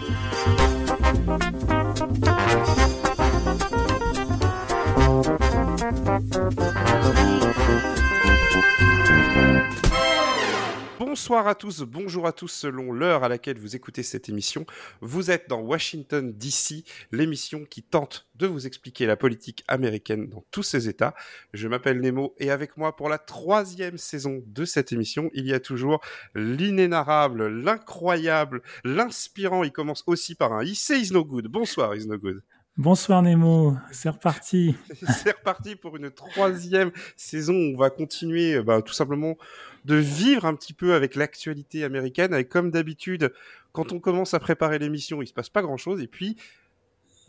Thank you. Bonsoir à tous, bonjour à tous selon l'heure à laquelle vous écoutez cette émission. Vous êtes dans Washington DC, l'émission qui tente de vous expliquer la politique américaine dans tous ses états. Je m'appelle Nemo et avec moi pour la troisième saison de cette émission, il y a toujours l'inénarrable, l'incroyable, l'inspirant. Il commence aussi par un IC is no good. Bonsoir is no good. Bonsoir Nemo, c'est reparti. c'est reparti pour une troisième saison. On va continuer bah, tout simplement de vivre un petit peu avec l'actualité américaine. Avec comme d'habitude, quand on commence à préparer l'émission, il se passe pas grand-chose. Et puis,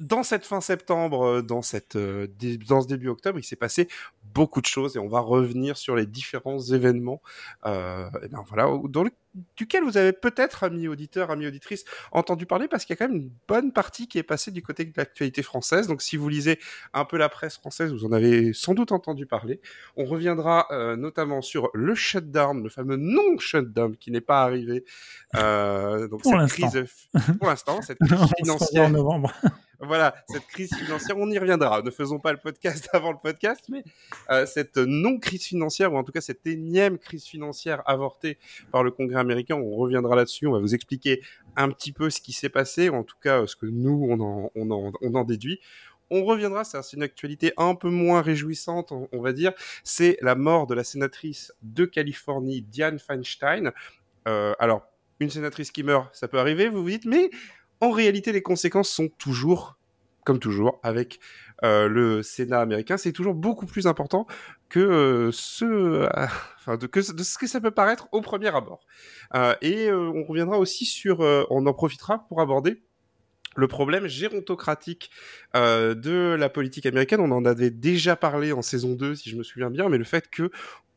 dans cette fin septembre, euh, dans, cette, euh, dans ce début octobre, il s'est passé beaucoup de choses et on va revenir sur les différents événements euh, et ben voilà, dans le, duquel vous avez peut-être, amis auditeurs, amis auditrices, entendu parler parce qu'il y a quand même une bonne partie qui est passée du côté de l'actualité française. Donc si vous lisez un peu la presse française, vous en avez sans doute entendu parler. On reviendra euh, notamment sur le shutdown, le fameux non-shutdown qui n'est pas arrivé. Euh, donc pour cette crise, pour l'instant, cette crise financière. En novembre voilà, cette crise financière, on y reviendra. Ne faisons pas le podcast avant le podcast, mais euh, cette non-crise financière, ou en tout cas cette énième crise financière avortée par le Congrès américain, on reviendra là-dessus, on va vous expliquer un petit peu ce qui s'est passé, ou en tout cas ce que nous, on en, on en, on en déduit. On reviendra, c'est une actualité un peu moins réjouissante, on, va dire, c'est la mort de la sénatrice de Californie, Diane Feinstein. Euh, alors, une sénatrice qui meurt, ça peut arriver, vous vous dites, mais en réalité, les conséquences sont toujours, comme toujours, avec euh, le Sénat américain, c'est toujours beaucoup plus important que euh, ce, euh, ce que ça peut paraître au premier abord. et on reviendra aussi sur, on en profitera pour aborder le problème gérontocratique de la politique américaine, on en avait déjà parlé en saison 2, si je me souviens bien, mais le fait que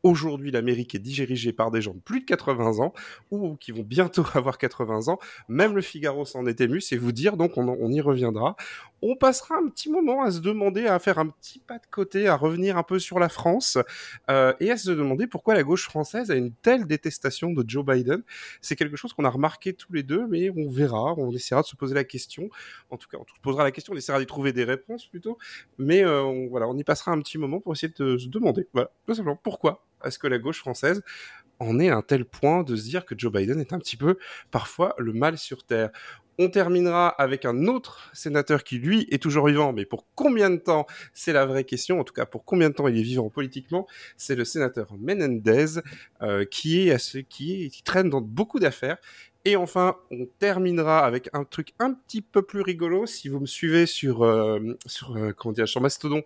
Aujourd'hui, l'Amérique est dirigée par des gens de plus de 80 ans ou qui vont bientôt avoir 80 ans. Même le Figaro s'en est ému, c'est vous dire, donc on, y reviendra. On passera un petit moment à se demander, à faire un petit pas de côté, à revenir un peu sur la France euh, et à se demander pourquoi la gauche française a une telle détestation de Joe Biden. C'est quelque chose qu'on a remarqué tous les deux, mais on verra, on essaiera de se poser la question. En tout cas, on se posera la question, on essaiera d'y trouver des réponses plutôt. Mais euh, on, voilà, on y passera un petit moment pour essayer de se demander, tout simplement, pourquoi? Est-ce que la gauche française en est à un tel point de se dire que Joe Biden est un petit peu parfois le mal sur terre on terminera avec un autre sénateur qui, lui, est toujours vivant, mais pour combien de temps C'est la vraie question. En tout cas, pour combien de temps il est vivant politiquement C'est le sénateur Menendez, euh, ce qui, est, qui traîne dans beaucoup d'affaires et enfin, on terminera avec un truc un petit peu plus rigolo. Si vous me suivez sur euh, sur euh, comment dire sur Mastodon,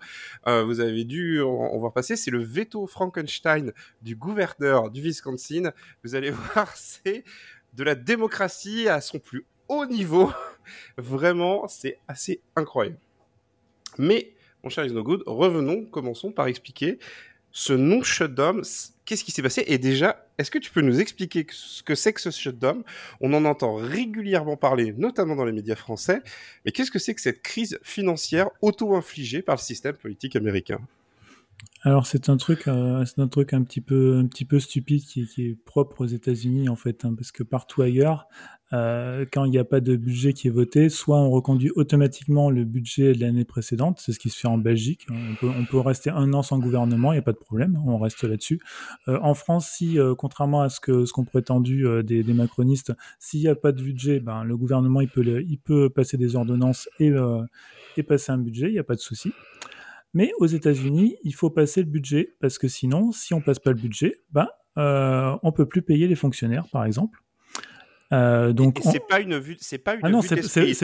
euh, vous avez dû on, va passer. C'est le veto Frankenstein du gouverneur du Wisconsin. Vous allez voir, c'est de la démocratie à son plus haut niveau. Vraiment, c'est assez incroyable. Mais mon cher Isnogood, revenons, commençons par expliquer ce non-shutdown, qu'est-ce qui s'est passé Et déjà, est-ce que tu peux nous expliquer ce que c'est que ce shutdown On en entend régulièrement parler, notamment dans les médias français, mais qu'est-ce que c'est que cette crise financière auto-infligée par le système politique américain? Alors c'est un truc, euh, c'est un truc un petit peu, un petit peu stupide qui, est propre aux États-Unis en fait, hein, parce que partout ailleurs, euh, quand il n'y a pas de budget qui est voté, soit on reconduit automatiquement le budget de l'année précédente, c'est ce qui se fait en Belgique. On peut, rester un an sans gouvernement, il n'y a pas de problème, on reste là-dessus. Euh, en France, si, contrairement à ce que ce qu'ont prétendu des, macronistes, s'il n'y a pas de budget, ben, le gouvernement il peut, il peut passer des ordonnances et, et passer un budget, il n'y a pas de souci. Mais aux États-Unis, il faut passer le budget parce que sinon, si on passe pas le budget, ben, on peut plus payer les fonctionnaires, par exemple. Euh, donc c'est pas une vue, c'est pas une ah non, c'est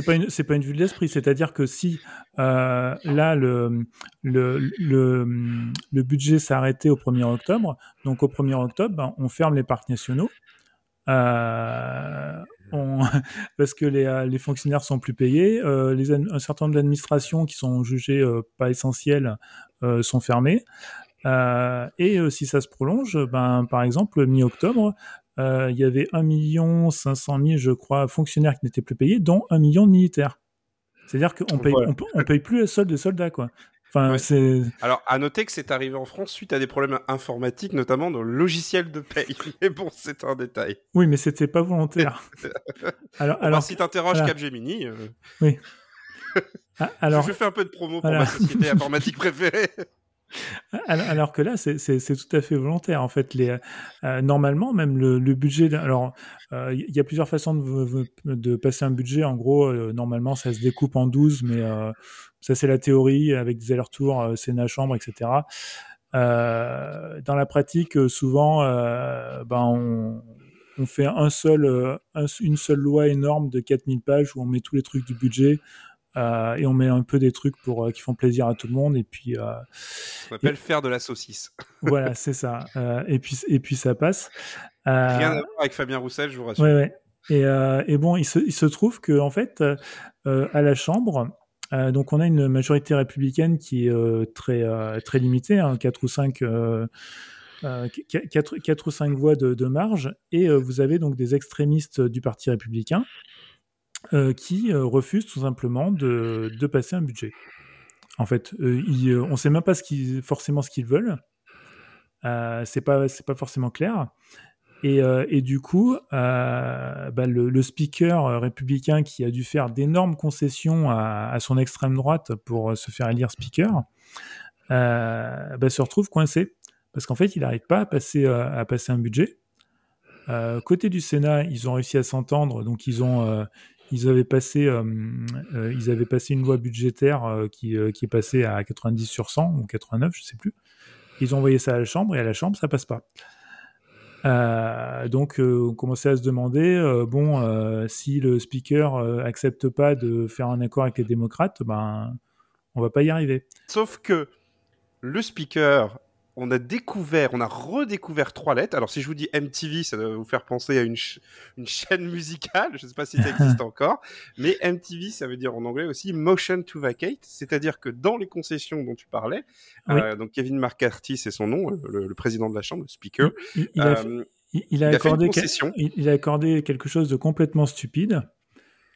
pas une, c'est pas une vue de l'esprit. C'est-à-dire que si euh, là le, le le, le budget s'est arrêté au 1er octobre, donc au 1er octobre, ben, on ferme les parcs nationaux. Euh, on, parce que les, euh, les, fonctionnaires sont plus payés, euh, les, un certain nombre d'administrations qui sont jugées euh, pas essentielles sont fermées. et si ça se prolonge, ben, par exemple, mi-octobre, il y avait 1 500 000, je crois, fonctionnaires qui n'étaient plus payés, dont 1 million de militaires. C'est-à-dire qu'on paye, on, paye plus le solde de soldats, quoi. Enfin, c'est. Alors, à noter que c'est arrivé en France suite à des problèmes informatiques, notamment dans le logiciel de paye. Mais bon, c'est un détail. Oui, mais c'était pas volontaire. alors, alors, si t'interroges Capgemini. Euh, oui. Ah, alors, je fais un peu de promo pour ma société informatique préférée. Alors que là, c'est tout à fait volontaire. En fait, euh, normalement, même le, budget. Alors, euh, il y a plusieurs façons de, passer un budget. En gros, euh, normalement, ça se découpe en 12, mais ça, c'est la théorie avec des allers-retours, Sénat, Chambre, etc. dans la pratique, souvent, ben, on, fait une seule loi énorme de 4000 pages où on met tous les trucs du budget. Euh, et on met un peu des trucs pour euh, qui font plaisir à tout le monde. Et puis euh, on appelle faire de la saucisse. Voilà c'est ça. Et puis et puis ça passe. Rien à voir avec Fabien Roussel je vous rassure. Ouais, ouais. Et, et, bon il se, il se trouve que en fait à la chambre donc on a une majorité républicaine qui est très très limitée hein, 4 ou 5 4, 4, ou 5 voix de, de marge. Et vous avez donc des extrémistes du parti républicain euh, qui euh, refusent tout simplement de, passer un budget. En fait, euh, on ne sait même pas forcément ce qu'ils veulent. c'est pas c'est pas forcément clair. Et, du coup, bah, le, speaker républicain qui a dû faire d'énormes concessions à, son extrême droite pour se faire élire speaker, bah, se retrouve coincé parce qu'en fait, il n'arrive pas à passer un budget. côté du Sénat, ils ont réussi à s'entendre, donc ils ont ils avaient passé, euh, euh, ils avaient passé une loi budgétaire euh, qui, est passée à 90 sur 100 ou 89, je sais plus. Ils ont envoyé ça à la Chambre et à la Chambre, ça passe pas. donc, on commençait à se demander, bon, si le speaker accepte pas de faire un accord avec les démocrates, ben, on va pas y arriver. Sauf que le speaker on a découvert, on a redécouvert trois lettres. Alors si je vous dis MTV, ça doit vous faire penser à une, chaîne musicale. Je ne sais pas si ça existe encore, mais MTV, ça veut dire en anglais aussi Motion to Vacate, c'est-à-dire que dans les concessions dont tu parlais, euh, donc Kevin McCarthy, c'est son nom, le, président de la chambre, le speaker. Il, a, accordé il a accordé quelque chose de complètement stupide,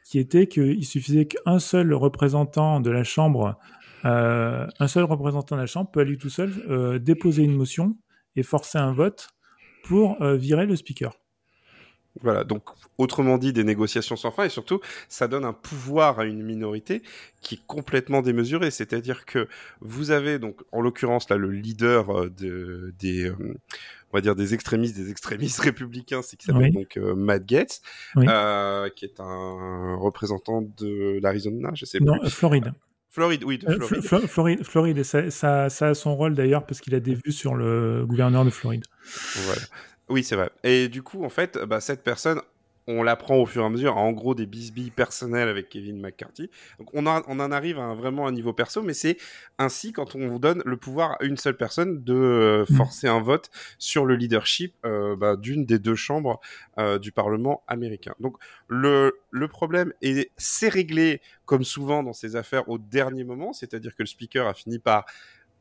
qui était qu'il suffisait qu'un seul représentant de la chambre euh, un seul représentant de la Chambre peut aller tout seul euh, déposer une motion et forcer un vote pour euh, virer le speaker. Voilà, donc autrement dit, des négociations sans fin, et surtout, ça donne un pouvoir à une minorité qui est complètement démesurée. C'est-à-dire que vous avez donc, en l'occurrence là, le leader de, des, on va dire des extrémistes, des extrémistes républicains, c'est qui s'appelle donc Matt Gaetz, qui est un représentant de l'Arizona, je sais non, plus. Floride. Floride, oui, de euh, Floride. Floride, et ça, a son rôle d'ailleurs parce qu'il a des vues sur le gouverneur de Floride. Voilà. Oui, c'est vrai. Et du coup, en fait, bah, cette personne, on l'apprend au fur et à mesure, en gros des bisbilles personnels avec Kevin McCarthy. Donc on, on en arrive à vraiment un niveau perso, mais c'est ainsi quand on vous donne le pouvoir à une seule personne de euh, mm. forcer un vote sur le leadership euh, bah, d'une des deux chambres euh, du Parlement américain. Donc le, le problème est c'est réglé comme souvent dans ces affaires au dernier moment, c'est-à-dire que le speaker a fini par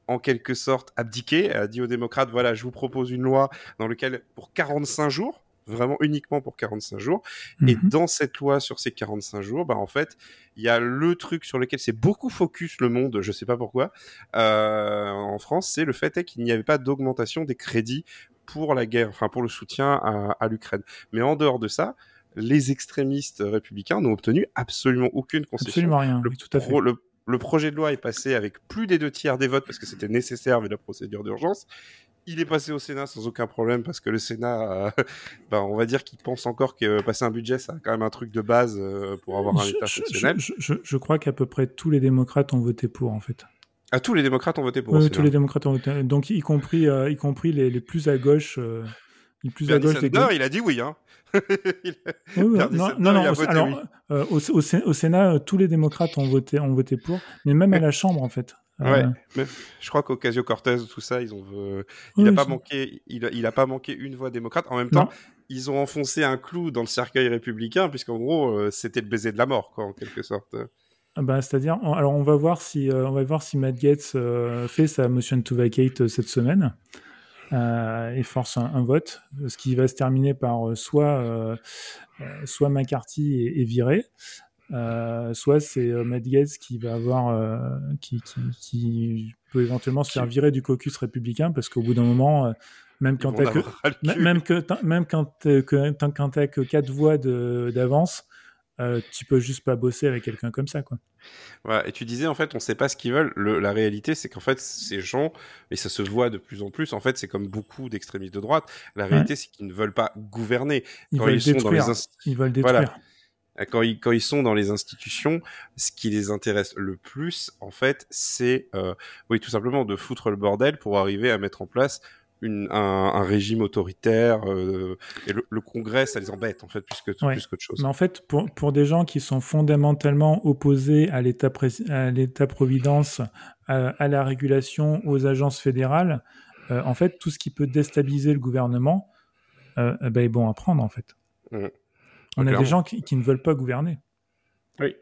en quelque sorte abdiquer, a dit aux démocrates, voilà, je vous propose une loi dans laquelle pour 45 jours, vraiment uniquement pour 45 jours. Et mhm. dans cette loi sur ces 45 jours, bah en fait, il y a le truc sur lequel c'est beaucoup focus le monde, je sais pas pourquoi, euh, en France, c'est le fait qu'il n'y avait pas d'augmentation des crédits pour la guerre, enfin pour le soutien à, l'Ukraine. Mais en dehors de ça, les extrémistes républicains n'ont obtenu absolument aucune concession. Absolument rien. Le, tout à fait. Le, projet de loi est passé avec plus des deux tiers des votes parce que c'était nécessaire vu la procédure d'urgence il est passé au Sénat sans aucun problème parce que le Sénat, euh, ben, on va dire qu'il pense encore que passer un budget, c'est quand même un truc de base euh, pour avoir un État fonctionnel. Je, crois qu'à peu près tous les démocrates ont voté pour, en fait. Ah, tous les démocrates ont voté pour. Oui, tous les démocrates ont voté. Donc, y compris, euh, y compris les, les, plus à gauche. les plus à gauche il a dit oui. Hein. non, non, non alors, au, au, Sénat, tous les démocrates ont voté, ont voté pour, mais même à la Chambre, en fait. Ouais, mais je crois qu'Ocasio Cortez, tout ça, ils ont, il n'a pas manqué, il, il a pas manqué une voix démocrate. En même temps, ils ont enfoncé un clou dans le cercueil républicain, puisqu'en gros, euh, c'était le baiser de la mort, quoi, en quelque sorte. Ah bah, c'est-à-dire, alors on va voir si, euh, on va voir si Matt Gates euh, fait sa motion to vacate cette semaine et force un, vote, ce qui va se terminer par soit, soit McCarthy est viré, euh, soit c'est euh, Matt Gaetz qui va avoir, euh, qui, qui, peut éventuellement se faire virer du caucus républicain parce qu'au bout d'un moment, même quand tu que, même que, même quand que, quand que quatre voix d'avance, tu peux juste pas bosser avec quelqu'un comme ça, quoi. Ouais, et tu disais en fait, on sait pas ce qu'ils veulent. la réalité, c'est qu'en fait, ces gens, et ça se voit de plus en plus, en fait, c'est comme beaucoup d'extrémistes de droite. La réalité, c'est qu'ils ne veulent pas gouverner. Ils veulent détruire. Dans les ils veulent détruire. Quand ils, quand ils sont dans les institutions, ce qui les intéresse le plus, en fait, c'est, euh, oui, tout simplement de foutre le bordel pour arriver à mettre en place une, un, régime autoritaire euh, et le, Congrès, ça les embête en fait plus que plus qu'autre chose. Mais en fait, pour, pour des gens qui sont fondamentalement opposés à l'État à l'État-providence, à, la régulation, aux agences fédérales, euh, en fait, tout ce qui peut déstabiliser le gouvernement, euh, eh ben, est bon à prendre en fait. Mmh. On a des gens qui, qui, ne veulent pas gouverner. Oui.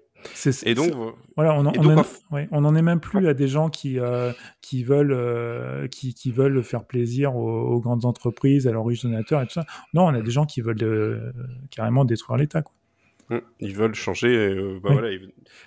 Et donc, voilà, on, on en est même plus à des gens qui, euh, qui, veulent, euh, qui, qui, veulent faire plaisir aux, grandes entreprises, à leurs riches donateurs et tout ça. Non, on a des gens qui veulent euh, carrément détruire l'État. Quoi. Mmh. Ils veulent changer. Euh, bah voilà,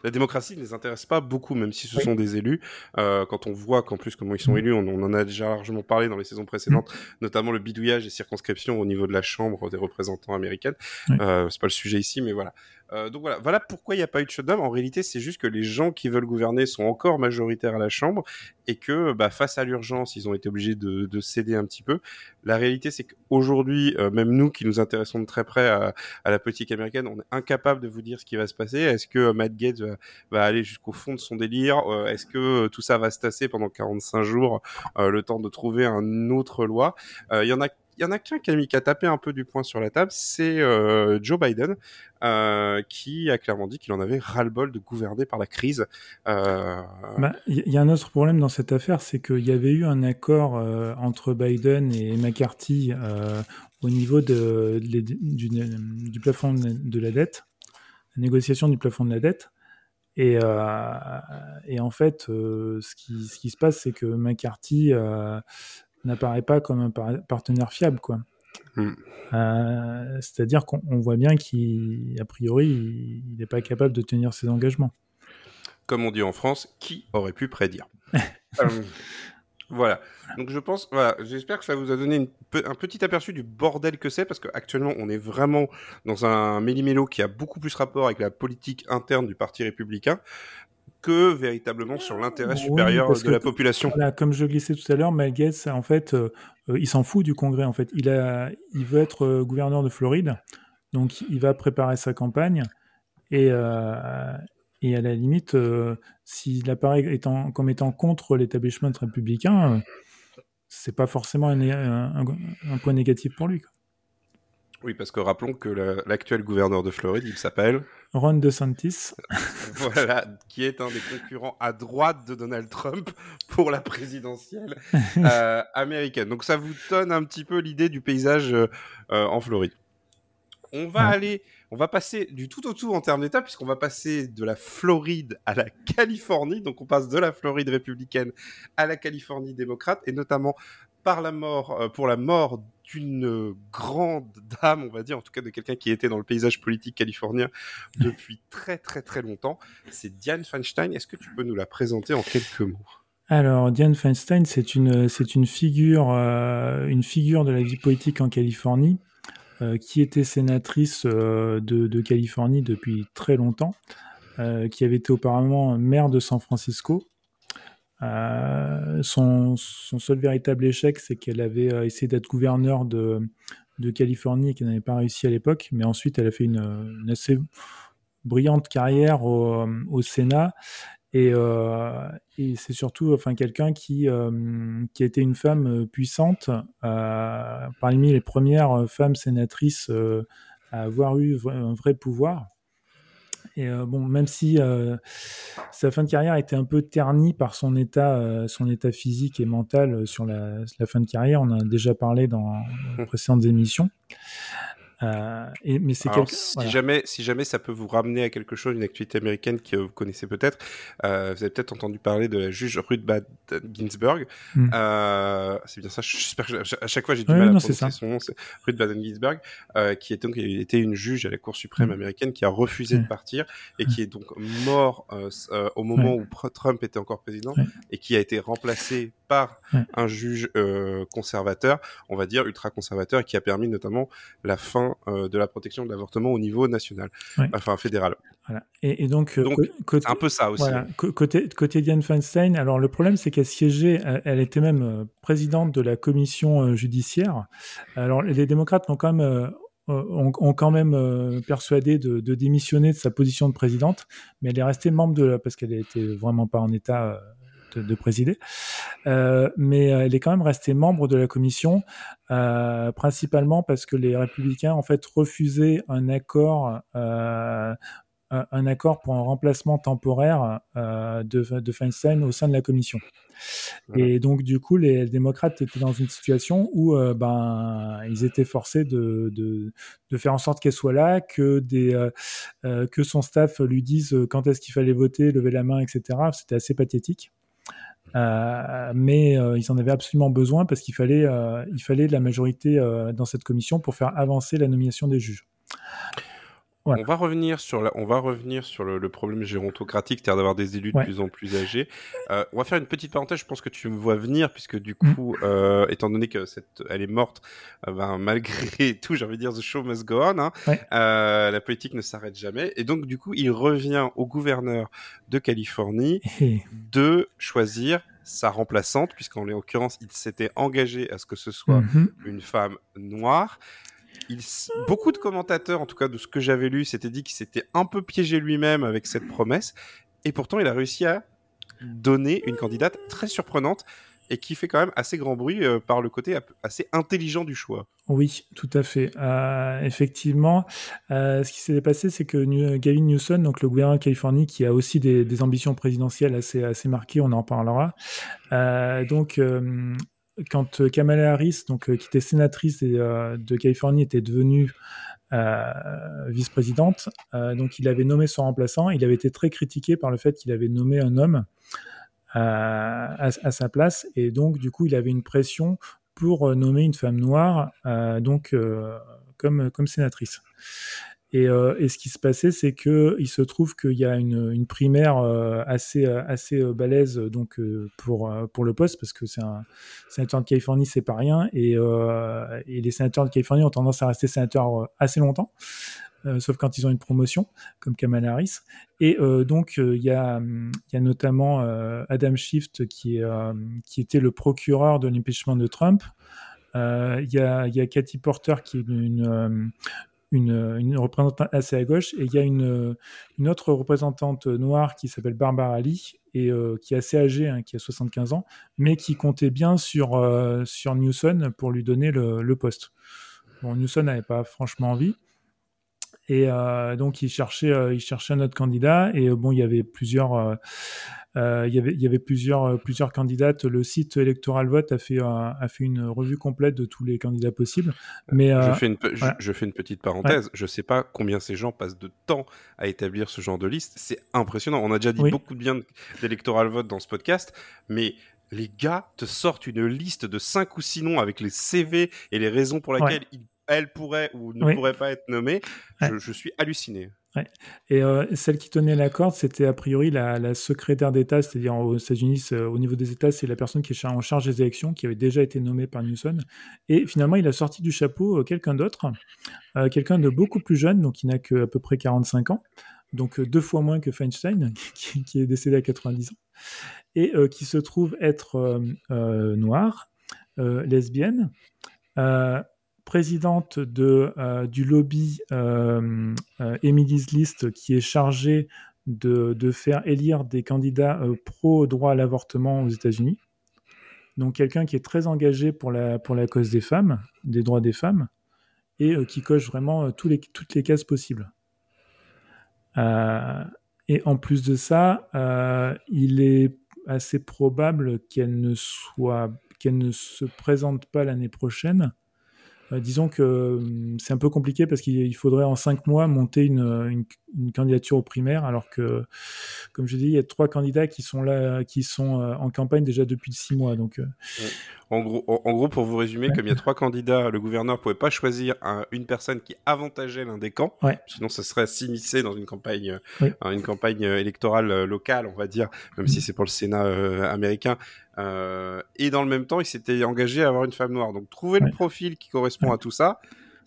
La démocratie ne les intéresse pas beaucoup, même si ce sont des élus. Euh, quand on voit qu'en plus comment ils sont mmh. élus, on, en a déjà largement parlé dans les saisons précédentes, mmh. notamment le bidouillage des circonscriptions au niveau de la Chambre des représentants américaine. Euh, c'est pas le sujet ici, mais voilà. Euh, donc voilà, voilà pourquoi il n'y a pas eu de shutdown. En réalité, c'est juste que les gens qui veulent gouverner sont encore majoritaires à la Chambre et que bah, face à l'urgence, ils ont été obligés de, de, céder un petit peu. La réalité, c'est qu'aujourd'hui, euh, même nous qui nous intéressons de très près à, à, la politique américaine, on est incapable de vous dire ce qui va se passer. Est-ce que euh, Matt Gates va, aller jusqu'au fond de son délire? Est-ce que tout ça va se tasser pendant 45 jours, le temps de trouver un autre loi? Il y en a y en a qu'un qui a, qui a tapé un peu du poing sur la table, c'est euh, Joe Biden, euh, qui a clairement dit qu'il en avait ras-le-bol de gouverner par la crise. Euh, bah, il y a un autre problème dans cette affaire, c'est qu'il y avait eu un accord entre Biden et McCarthy au niveau du, plafond de la dette, la négociation du plafond de la dette. Et, en fait, ce, qui, se passe, c'est que McCarthy n'apparaît pas comme un partenaire fiable, quoi. Hmm. Euh, c'est-à-dire qu'on voit bien qu'a priori, il n'est pas capable de tenir ses engagements. Comme on dit en France, qui aurait pu prédire euh, Voilà. Donc je pense, voilà, j'espère que ça vous a donné un petit aperçu du bordel que c'est, parce qu'actuellement on est vraiment dans un méli-mélo qui a beaucoup plus rapport avec la politique interne du Parti républicain que véritablement sur l'intérêt supérieur de la population. comme je glissais tout à l'heure, Mel en fait, euh, euh, il s'en fout du Congrès. En fait, il a, il veut être euh, gouverneur de Floride, donc il va préparer sa campagne et, et à la limite, s'il apparaît étant, comme étant contre l'établissement républicain, c'est pas forcément un, un, point négatif pour lui. Oui, parce que rappelons que l'actuel gouverneur de Floride, il s'appelle Ron DeSantis. voilà, qui est un des concurrents à droite de Donald Trump pour la présidentielle euh, américaine. Donc ça vous donne un petit peu l'idée du paysage euh, en Floride. On va aller, on va passer du tout au tout en termes d'État, puisqu'on va passer de la Floride à la Californie. Donc on passe de la Floride républicaine à la Californie démocrate, et notamment par la mort, euh, pour la mort d'une grande dame, on va dire, en tout cas de quelqu'un qui était dans le paysage politique californien depuis très très très longtemps. C'est Diane Feinstein. Est-ce que tu peux nous la présenter en quelques mots? Alors, Diane Feinstein, c'est une, une figure, euh, une figure de la vie politique en Californie, euh, qui était sénatrice de, Californie depuis très longtemps, qui avait été auparavant maire de San Francisco, euh, son, son, seul véritable échec, c'est qu'elle avait euh, essayé d'être gouverneure de, Californie et qu'elle n'avait pas réussi à l'époque, mais ensuite elle a fait une, assez brillante carrière au, au Sénat. Et, euh, c'est surtout enfin, quelqu'un qui, euh, qui a été une femme puissante, euh, parmi les premières femmes sénatrices à avoir eu un vrai pouvoir. Et euh, bon, même si euh, sa fin de carrière a été un peu ternie par son état, euh, son état physique et mental sur la, fin de carrière, on en a déjà parlé dans les précédentes émissions. Euh, et, mais c'est si jamais si jamais ça peut vous ramener à quelque chose, une activité américaine que vous connaissez peut-être, euh, vous avez peut-être entendu parler de la juge Ruth Bader Ginsburg. Hmm. Euh, c'est bien ça. J'espère à chaque fois j'ai du mal à prononcer son nom. Ruth Bader Ginsburg, qui est donc était une juge à la Cour suprême hmm. américaine qui a refusé de partir et qui est donc mort au moment où Trump était encore président et qui a été remplacé par un juge conservateur, on va dire ultra conservateur, et qui a permis notamment la fin euh, de la protection de l'avortement au niveau national, enfin fédéral. Voilà. Et, donc, euh, un peu ça aussi. Voilà. Côté, côté Diane Feinstein, alors le problème c'est qu'elle siégeait, elle, était même présidente de la commission judiciaire. Alors les démocrates ont quand même ont, quand même persuadé de, de, démissionner de sa position de présidente, mais elle est restée membre de la, parce qu'elle n'était vraiment pas en état de, présider. Euh, mais euh, elle est quand même restée membre de la commission, euh, principalement parce que les républicains en fait refusaient un accord un accord pour un remplacement temporaire de, de, Feinstein au sein de la commission. Et donc, du coup, les, démocrates étaient dans une situation où ben, ils étaient forcés de, de, de faire en sorte qu'elle soit là, que, des, que son staff lui dise quand est-ce qu'il fallait voter, lever la main, etc. C'était assez pathétique. Euh, mais euh, ils en avaient absolument besoin parce qu'il fallait, euh, il fallait de la majorité dans cette commission pour faire avancer la nomination des juges. On va revenir sur, la, on va revenir sur le, problème gérontocratique, c'est-à-dire d'avoir des élus de plus en plus âgés. on va faire une petite parenthèse, je pense que tu me vois venir, puisque du mm. coup, étant donné que cette, elle est morte, ben, malgré tout, j'ai envie de dire, the show must go on, hein, la politique ne s'arrête jamais. Et donc, du coup, il revient au gouverneur de Californie de choisir sa remplaçante, puisqu'en l'occurrence, il s'était engagé à ce que ce soit mm-hmm. une femme noire. Beaucoup de commentateurs, en tout cas de ce que j'avais lu, s'étaient dit qu'il s'était un peu piégé lui-même avec cette promesse. Et pourtant, il a réussi à donner une candidate très surprenante et qui fait quand même assez grand bruit euh, par le côté assez intelligent du choix. Oui, tout à fait. Euh, effectivement, euh, ce qui s'est passé, c'est que Gavin Newsom, donc le gouverneur de Californie, qui a aussi des, ambitions présidentielles assez, assez marquées, on en parlera. donc, quand Kamala Harris, donc, qui était sénatrice de Californie, était devenue vice-présidente, donc il avait nommé son remplaçant. Il avait été très critiqué par le fait qu'il avait nommé un homme à, sa place. Et donc, du coup, il avait une pression pour euh, nommer une femme noire euh, donc, euh, comme, comme sénatrice. Et, et, ce qui se passait, c'est que il se trouve qu'il y a une, primaire assez assez balèze donc pour pour le poste parce que c'est un sénateur de Californie, c'est pas rien et, et, les sénateurs de Californie ont tendance à rester sénateurs assez longtemps. Euh, sauf quand ils ont une promotion, comme Kamala Harris. Et euh, donc, euh, il y, a, notamment Adam Schiff, qui, qui était le procureur de l'impeachment de Trump. Il y, a, Cathy Porter, qui est une, une, représentante assez à gauche, et il y a une, autre représentante noire qui s'appelle Barbara Lee, et qui est assez âgée, hein, qui a 75 ans, mais qui comptait bien sur, sur Newson pour lui donner le, poste. Bon, Newson n'avait pas franchement envie. Et euh, donc, il cherchait, euh, il cherchait un autre candidat. Et euh, bon, il y avait plusieurs, il y avait, il y avait plusieurs, plusieurs candidates. Le site Electoral Vote a fait, a fait une revue complète de tous les candidats possibles. Mais je, fais une, je, fais une petite parenthèse. Je ne sais pas combien ces gens passent de temps à établir ce genre de liste. C'est impressionnant. On a déjà dit beaucoup de bien d'Electoral Vote dans ce podcast, mais les gars te sortent une liste de 5 ou 6 noms avec les CV et les raisons pour lesquelles ils elle pourrait ou ne pourrait pas être nommée, je, suis halluciné. Et euh, celle qui tenait la corde, c'était a priori la, secrétaire d'État, c'est-à-dire aux États-Unis, au niveau des États, c'est la personne qui est en charge des élections, qui avait déjà été nommée par Newsom. Et finalement, il a sorti du chapeau euh, quelqu'un d'autre, euh, quelqu'un de beaucoup plus jeune, donc il n'a qu'à peu près 45 ans, donc deux fois moins que Feinstein, qui, est décédé à 90 ans, et qui se trouve être noire, lesbienne présidente de, euh, du lobby euh, euh, Emily's List, qui est chargée de, faire élire des candidats pro-droit à l'avortement aux États-Unis. Donc quelqu'un qui est très engagé pour la, pour la cause des femmes, des droits des femmes, et qui coche vraiment toutes les cases possibles. et en plus de ça, il est assez probable qu'elle ne qu'elle ne se présente pas l'année prochaine disons que hum, c'est un peu compliqué parce qu'il faudrait en cinq mois monter une, une, candidature aux primaires, alors que, comme je dis, il y a trois candidats qui sont là, qui sont euh, en campagne déjà depuis six mois. Donc, euh, en, gros, en, gros, pour vous résumer, comme il y a trois candidats, le gouverneur ne pouvait pas choisir une personne qui avantageait l'un des camps, sinon ce serait s'immiscer dans une campagne, une campagne électorale locale, on va dire, même si c'est pour le Sénat américain. et dans le même temps, il s'était engagé à avoir une femme noire. Donc, trouver le profil qui correspond à tout ça,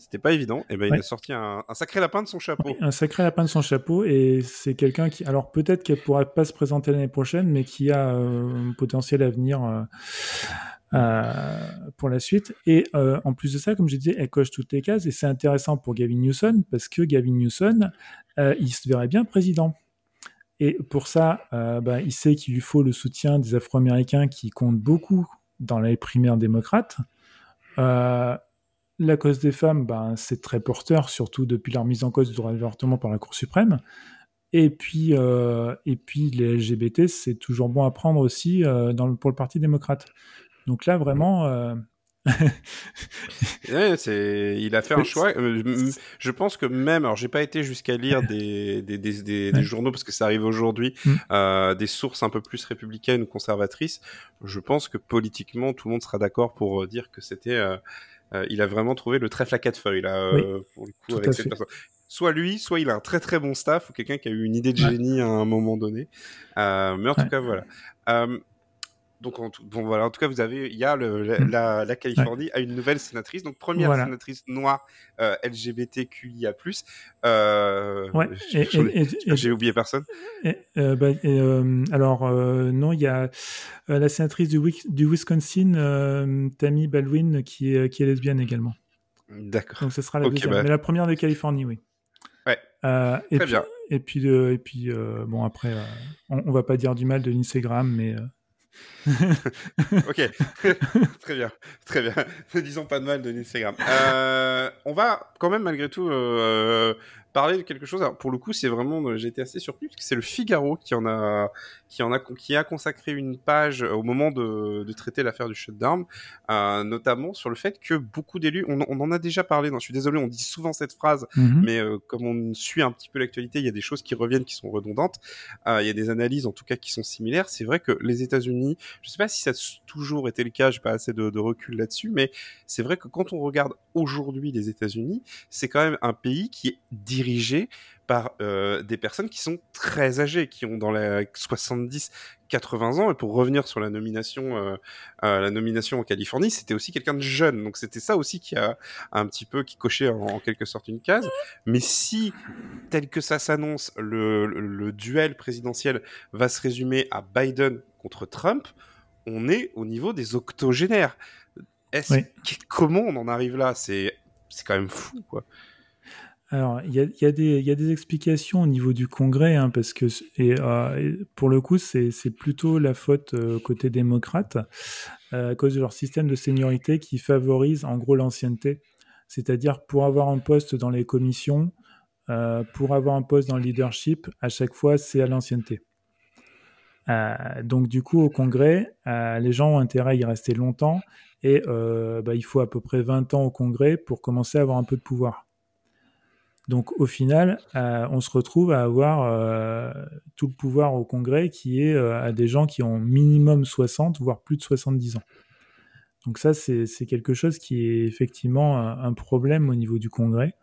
c'était pas évident. Et eh ben, il a sorti un, sacré lapin de son chapeau. un sacré lapin de son chapeau. Et c'est quelqu'un qui, alors peut-être qu'elle pourrait pas se présenter l'année prochaine, mais qui a euh, un potentiel à venir euh, euh, pour la suite. Et en plus de ça, comme je disais, elle coche toutes les cases. Et c'est intéressant pour Gavin Newsom parce que Gavin Newsom, il se verrait bien président. Et pour ça, bah, il sait qu'il lui faut le soutien des Afro-Américains qui comptent beaucoup dans les primaires démocrates. Euh, la cause des femmes, ben, c'est très porteur, surtout depuis la remise en cause du droit d'avortement par la Cour suprême. Et puis, euh, et puis les LGBT, c'est toujours bon à prendre aussi euh, dans pour le Parti démocrate. Donc là, vraiment. Euh... c'est... Il a fait un choix. Je pense que même, alors j'ai pas été jusqu'à lire des, des, des, des, journaux parce que ça arrive aujourd'hui, mm. des sources un peu plus républicaines ou conservatrices. Je pense que politiquement, tout le monde sera d'accord pour dire que c'était euh, il a vraiment trouvé le trèfle à quatre feuilles là, euh, pour le coup, avec cette personne soit lui, soit il a un très très bon staff ou quelqu'un qui a eu une idée de génie à un moment donné. Euh, mais en tout cas, voilà. Euh, donc en tout, bon voilà, en tout cas vous avez, il y a le, la, la, Californie a une nouvelle sénatrice, donc première sénatrice noire euh, LGBTQIA+. Euh, ouais. J'ai oublié personne. Euh, bah, alors non, il y a la sénatrice du, du Wisconsin, Tammy Baldwin, qui est qui est lesbienne également. D'accord. Donc ce sera la deuxième, bah mais la première de Californie, oui. Ouais. et Très puis, bien. Et puis, et puis bon après, on, on, va pas dire du mal de l'Instagram, mais ok, très bien, très bien. Ne disons pas de mal de l'Instagram. Euh, on va quand même malgré tout euh, parler de quelque chose. Alors, pour le coup, c'est vraiment, j'ai été assez surpris parce que c'est le Figaro qui en a, qui en a, qui a consacré une page au moment de, de traiter l'affaire du shutdown, euh, notamment sur le fait que beaucoup d'élus, on, on, en a déjà parlé. Non, je suis désolé, on dit souvent cette phrase, mhm. mais euh, comme on suit un petit peu l'actualité, il y a des choses qui reviennent, qui sont redondantes. Euh, il y a des analyses, en tout cas, qui sont similaires. C'est vrai que les États-Unis, je sais pas si ça a toujours été le cas, j'ai pas assez de, de recul là-dessus, mais c'est vrai que quand on regarde aujourd'hui les États-Unis, c'est quand même un pays qui est dirigé par euh, des personnes qui sont très âgées, qui ont dans les 70, 80 ans. Et pour revenir sur la nomination, euh, euh, la nomination en Californie, c'était aussi quelqu'un de jeune. Donc c'était ça aussi qui a un petit peu qui cochait en, quelque sorte une case. Mais si tel que ça s'annonce, le, le, duel présidentiel va se résumer à Biden contre Trump, on est au niveau des octogénaires. Est-ce comment on en arrive là? C'est c'est quand même fou quoi. Alors, il y a, des explications au niveau du Congrès, hein, parce que euh, pour le coup, c'est plutôt la faute euh, côté démocrate, euh, à cause de leur système de seniorité qui favorise en gros l'ancienneté. C'est-à-dire, pour avoir un poste dans les commissions, pour avoir un poste dans le leadership, à chaque fois, c'est à l'ancienneté. donc, du coup, au Congrès, les gens ont intérêt à y rester longtemps, et bah, il faut à peu près 20 ans au Congrès pour commencer à avoir un peu de pouvoir. Donc au final, euh, on se retrouve à avoir euh, tout le pouvoir au Congrès qui est euh, à des gens qui ont minimum 60, voire plus de 70 ans. Donc ça, c'est quelque chose qui est effectivement un, problème au niveau du Congrès.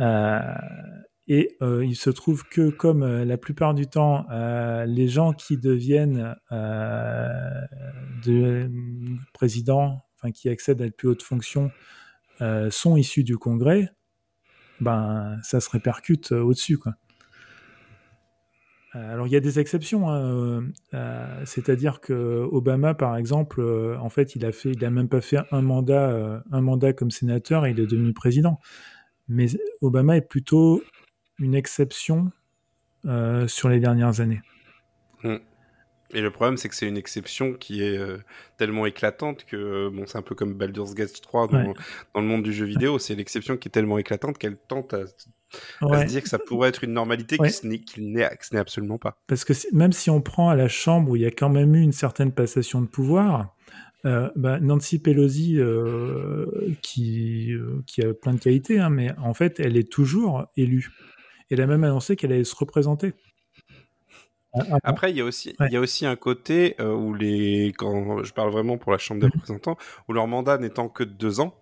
et il se trouve que comme la plupart du temps, les gens qui deviennent de, présidents, enfin qui accèdent à la plus haute fonction, sont issus du Congrès, ben ça se répercute euh, au-dessus quoi. Euh, alors il y a des exceptions, hein, euh, c'est-à-dire que Obama par exemple, en fait il a fait, il a même pas fait un mandat, un mandat comme sénateur et il est devenu président. Mais Obama est plutôt une exception sur les dernières années. Mmh. Et le problème, c'est que c'est une exception qui est euh, tellement éclatante que, euh, bon, c'est un peu comme Baldur's Gate 3 dans, dans le monde du jeu vidéo, c'est l'exception qui est tellement éclatante qu'elle tente à, se dire que ça pourrait être une normalité qui ce n'est absolument pas. Parce que même si on prend à la Chambre où il y a quand même eu une certaine passation de pouvoir, bah, Nancy Pelosi, qui, qui a plein de qualités, hein, mais en fait, elle est toujours élue. Elle a même annoncé qu'elle allait se représenter. Ah, ah, Après, il y a aussi, il y a aussi un côté où les, quand je parle vraiment pour la Chambre des mmh. représentants, où leur mandat n'étant que de deux ans,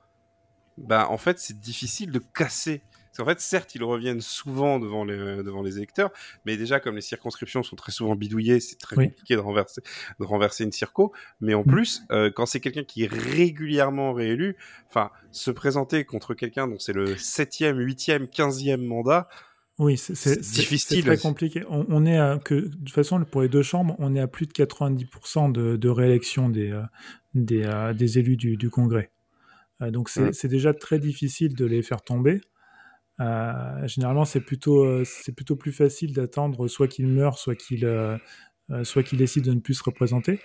bah, en fait, c'est difficile de casser parce qu'en fait, certes, ils reviennent souvent devant les, devant les électeurs, mais déjà, comme les circonscriptions sont très souvent bidouillées, c'est très compliqué de renverser, de renverser une circo. Mais en mm. plus, euh, quand c'est quelqu'un qui est régulièrement réélu, enfin, se présenter contre quelqu'un dont c'est le septième, huitième, quinzième mandat, oui, c'est difficile. C'est très compliqué. On, est à, que, de toute façon, pour les deux chambres, on est à plus de 90% de, de, réélection des, euh, des, euh, des, élus du, du Congrès. donc mm. c'est déjà très difficile de les faire tomber. Euh, généralement, c'est plutôt, euh, c'est plutôt plus facile d'attendre soit qu'il meure, soit qu'il euh, soit qu'il décide de ne plus se représenter.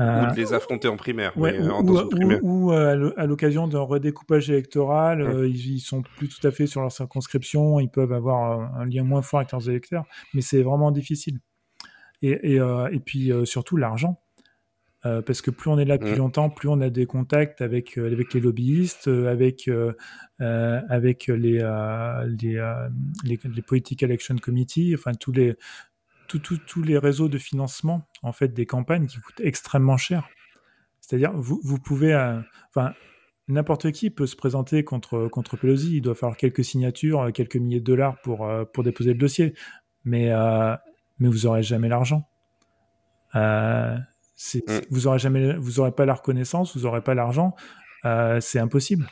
Ou de les affronter en primaire. ou, à l'occasion d'un redécoupage électoral, ils, ils, sont plus tout à fait sur leur circonscription, ils peuvent avoir un lien moins fort avec leurs électeurs, mais c'est vraiment difficile. Et, et, et puis surtout l'argent. Euh, parce que plus on est là depuis mmh. longtemps, plus on a des contacts avec, euh, avec les lobbyistes, euh, avec, avec les, les, les, Political Action Committee, enfin tous les, tous les réseaux de financement en fait, des campagnes qui coûtent extrêmement cher. C'est-à-dire, vous, vous pouvez. Enfin, n'importe qui peut se présenter contre, contre Pelosi. Il doit falloir quelques signatures, quelques milliers de dollars pour, pour déposer le dossier. Mais, mais vous n'aurez jamais l'argent. Euh, Mm. Vous aurez jamais, vous aurez pas la reconnaissance, vous aurez pas l'argent, euh, c'est impossible.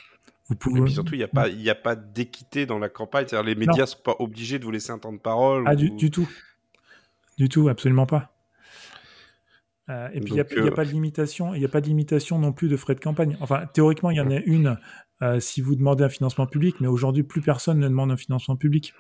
Vous pouvez... Et puis surtout, il n'y a pas, il a pas d'équité dans la campagne. les médias ne sont pas obligés de vous laisser un temps de parole. Ah, du, tout, du tout, absolument pas. Euh, et puis il n'y a, a, euh, pas de limitation, il n'y a pas de limitation non plus de frais de campagne. Enfin, théoriquement, il y en a une si vous demandez un financement public, mais aujourd'hui, plus personne ne demande un financement public.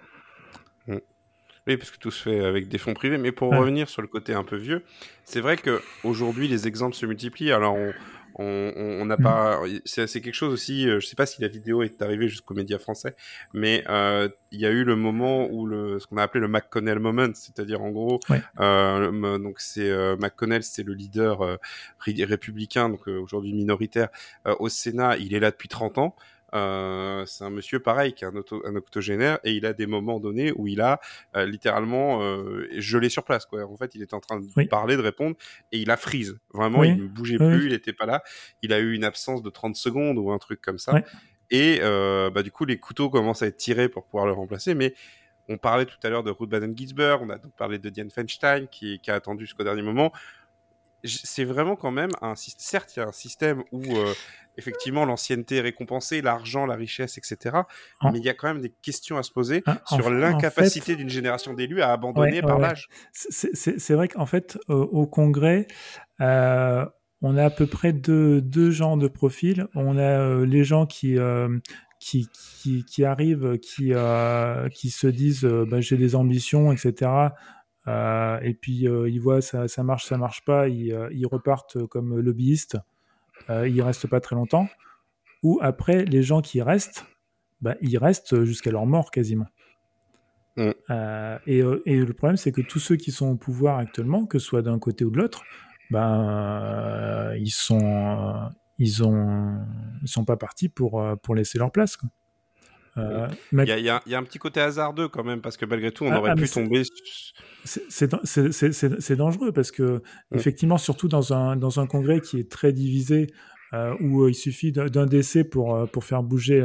Oui, parce que tout se fait avec des fonds privés. Mais pour revenir sur le côté un peu vieux, c'est vrai que aujourd'hui les exemples se multiplient. Alors on, n'a mm. pas, c'est quelque chose aussi. Euh, je sais pas si la vidéo est arrivée jusqu'aux médias français, mais euh, il y a eu le moment où le, ce qu'on a appelé le McConnell moment, c'est-à-dire en gros, euh, donc c'est McConnell, c'est le leader républicain, donc aujourd'hui minoritaire au Sénat. Il est là depuis 30 ans. Euh, c'est un monsieur pareil qui est un, un, octogénaire et il a des moments donnés où il a euh, littéralement euh, gelé sur place. Quoi. En fait, il était en train de parler, de répondre et il a freeze. Vraiment, il ne bougeait plus, il n'était pas là. Il a eu une absence de 30 secondes ou un truc comme ça. Et bah, du coup, les couteaux commencent à être tirés pour pouvoir le remplacer. Mais on parlait tout à l'heure de Ruth Baden-Ginsburg, on a donc parlé de Diane Feinstein qui, qui a attendu jusqu'au dernier moment c'est vraiment quand même un certes il y a un système où euh, effectivement l'ancienneté est récompensée, l'argent, la richesse, etc. Mais il y a quand même des questions à se poser ah, sur l'incapacité d'une génération d'élus à abandonner par l'âge. C'est vrai qu'en fait au Congrès euh, on a à peu près deux, deux genres de profils. On a euh, les gens qui qui, qui, qui, arrivent, qui, qui se disent bah, j'ai des ambitions, etc. Euh, et puis euh, ils voient ça, ça marche, ça marche pas, ils, euh, repartent comme lobbyistes. ils restent pas très longtemps. Ou après, les gens qui restent, bah, ils restent jusqu'à leur mort quasiment. Mm. et, le problème, c'est que tous ceux qui sont au pouvoir actuellement, que ce soit d'un côté ou de l'autre, ben, ils sont, ils ont, ils sont pas partis pour, pour laisser leur place. Il y, a, un petit côté hasardeux quand même, parce que malgré tout, on ah, aurait ah, pu tomber c'est dangereux parce que, effectivement, surtout dans un, dans un congrès qui est très divisé, euh, où euh, il suffit d'un décès pour, euh, pour, faire bouger,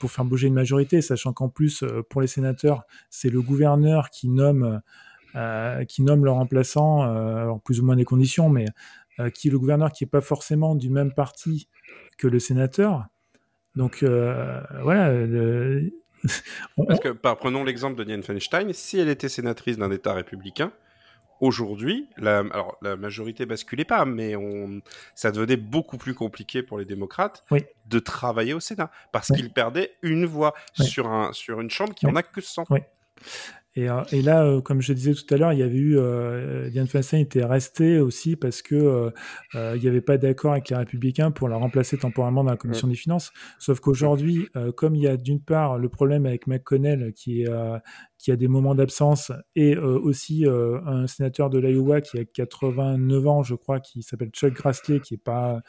pour faire bouger une majorité, sachant qu'en plus, pour les sénateurs, c'est le gouverneur qui nomme, qui nomme le remplaçant, alors plus ou moins des conditions, mais qui est le gouverneur qui n'est pas forcément du même parti que le sénateur. Donc voilà, le, Parce que, prenons l'exemple de Diane Feinstein, si elle était sénatrice d'un État républicain, aujourd'hui, la, alors, la majorité basculait pas, mais on, ça devenait beaucoup plus compliqué pour les démocrates de travailler au Sénat, parce qu'ils perdaient une voix sur, un, sur une chambre qui en a que 100. Et, et, là, comme je disais tout à l'heure, il y avait eu Diane Feinstein était resté aussi parce que il n'y avait pas d'accord avec les Républicains pour la remplacer temporairement dans la commission des finances. Sauf qu'aujourd'hui, comme il y a d'une part le problème avec McConnell qui est qui a des moments d'absence, et aussi un sénateur de l'Iowa qui a 89 ans, je crois, qui s'appelle Chuck Grassley, qui est pas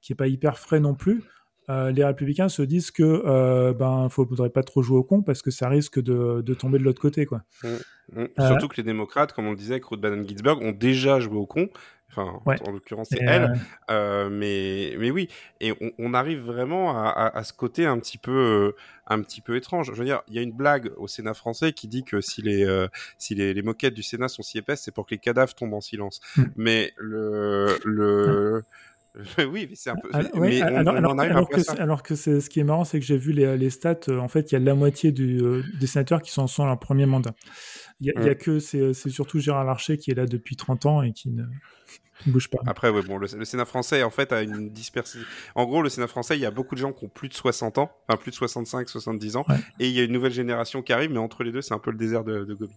qui est pas hyper frais non plus. Euh, les républicains se disent que euh, ben faudrait pas trop jouer au con parce que ça risque de, tomber de l'autre côté quoi. Mmh, mmh. Euh, Surtout que les démocrates, comme on le disait avec Ruth Bader Ginsburg, ont déjà joué au con. Enfin, en l'occurrence, c'est elle. mais, mais oui, et on, arrive vraiment à, ce côté un petit peu, un petit peu étrange. Je veux dire, il y a une blague au Sénat français qui dit que si les, si les, moquettes du Sénat sont si épaisses, c'est pour que les cadavres tombent en silence. Mmh. Mais le, le, oui, mais c'est un peu. Alors, que, ce qui est marrant, c'est que j'ai vu les, stats. Euh, en fait, il y a la moitié du, euh, des sénateurs qui sont en leur premier mandat. Il y, a, que c'est surtout Gérard Larcher qui est là depuis 30 ans et qui ne, bouge pas. Après, bon, le, Sénat français, en fait, a une dispersion. En gros, le Sénat français, il y a beaucoup de gens qui ont plus de 60 ans, enfin plus de 65, 70 ans, et il y a une nouvelle génération qui arrive, mais entre les deux, c'est un peu le désert de, de Gobi.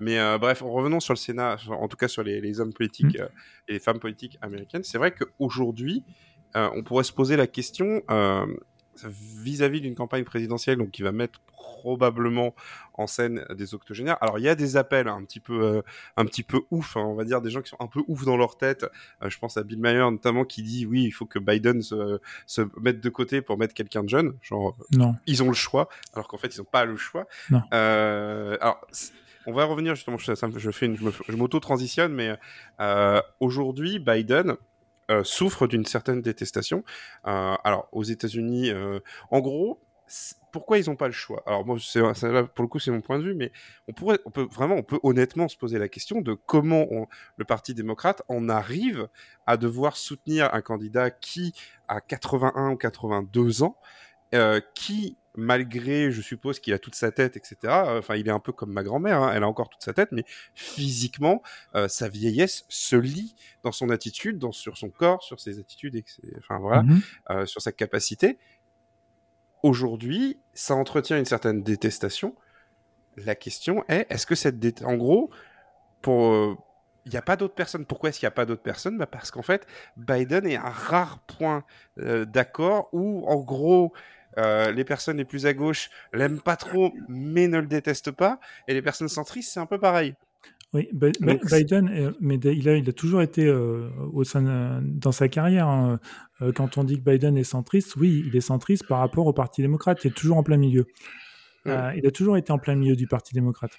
Mais euh, bref, revenons sur le Sénat, en tout cas sur les, hommes politiques mm. euh, et les femmes politiques américaines. C'est vrai qu'aujourd'hui, euh, on pourrait se poser la question vis-à-vis d'une campagne présidentielle donc qui va mettre probablement en scène des octogénaires. Alors il y a des appels un petit peu euh, un petit peu ouf, hein, on va dire des gens qui sont un peu ouf dans leur tête. Euh, je pense à Bill Maher notamment qui dit oui, il faut que Biden se, se mette de côté pour mettre quelqu'un de jeune. Genre non. ils ont le choix alors qu'en fait ils n'ont pas le choix. Non. Euh, alors on va revenir justement, je, je fais une, je m'auto-transitionne, mais aujourd'hui, Biden, euh, souffre d'une certaine détestation. Euh, alors, aux États-Unis, euh, en gros, pourquoi ils n'ont pas le choix? Alors, moi, pour le coup, c'est mon point de vue, mais on pourrait, on peut vraiment, on peut honnêtement se poser la question de comment le Parti démocrate en arrive à devoir soutenir un candidat qui a 81 ou 82 ans, qui malgré, je suppose qu'il a toute sa tête, etc. Enfin, il est un peu comme ma grand-mère, hein, elle a encore toute sa tête, mais physiquement, euh, sa vieillesse se lit dans son attitude, dans, sur son corps, sur ses attitudes, enfin voilà, mmh euh, sur sa capacité. Aujourd'hui, ça entretient une certaine détestation. La question est, est-ce que cette détestation, en gros, pour euh, il n'y a pas d'autres personnes. Pourquoi est-ce qu'il n'y a pas d'autres personnes? Bah Parce qu'en fait, Biden est un rare point d'accord où, en gros, euh, les personnes les plus à gauche l'aiment pas trop, mais ne le détestent pas. Et les personnes centristes, c'est un peu pareil. Oui, Biden, euh, mais il a, il a toujours été euh, au sein, dans sa carrière. Hein, quand on dit que Biden est centriste, oui, il est centriste par rapport au Parti démocrate. Il est toujours en plein milieu. il a toujours été en plein milieu du Parti démocrate.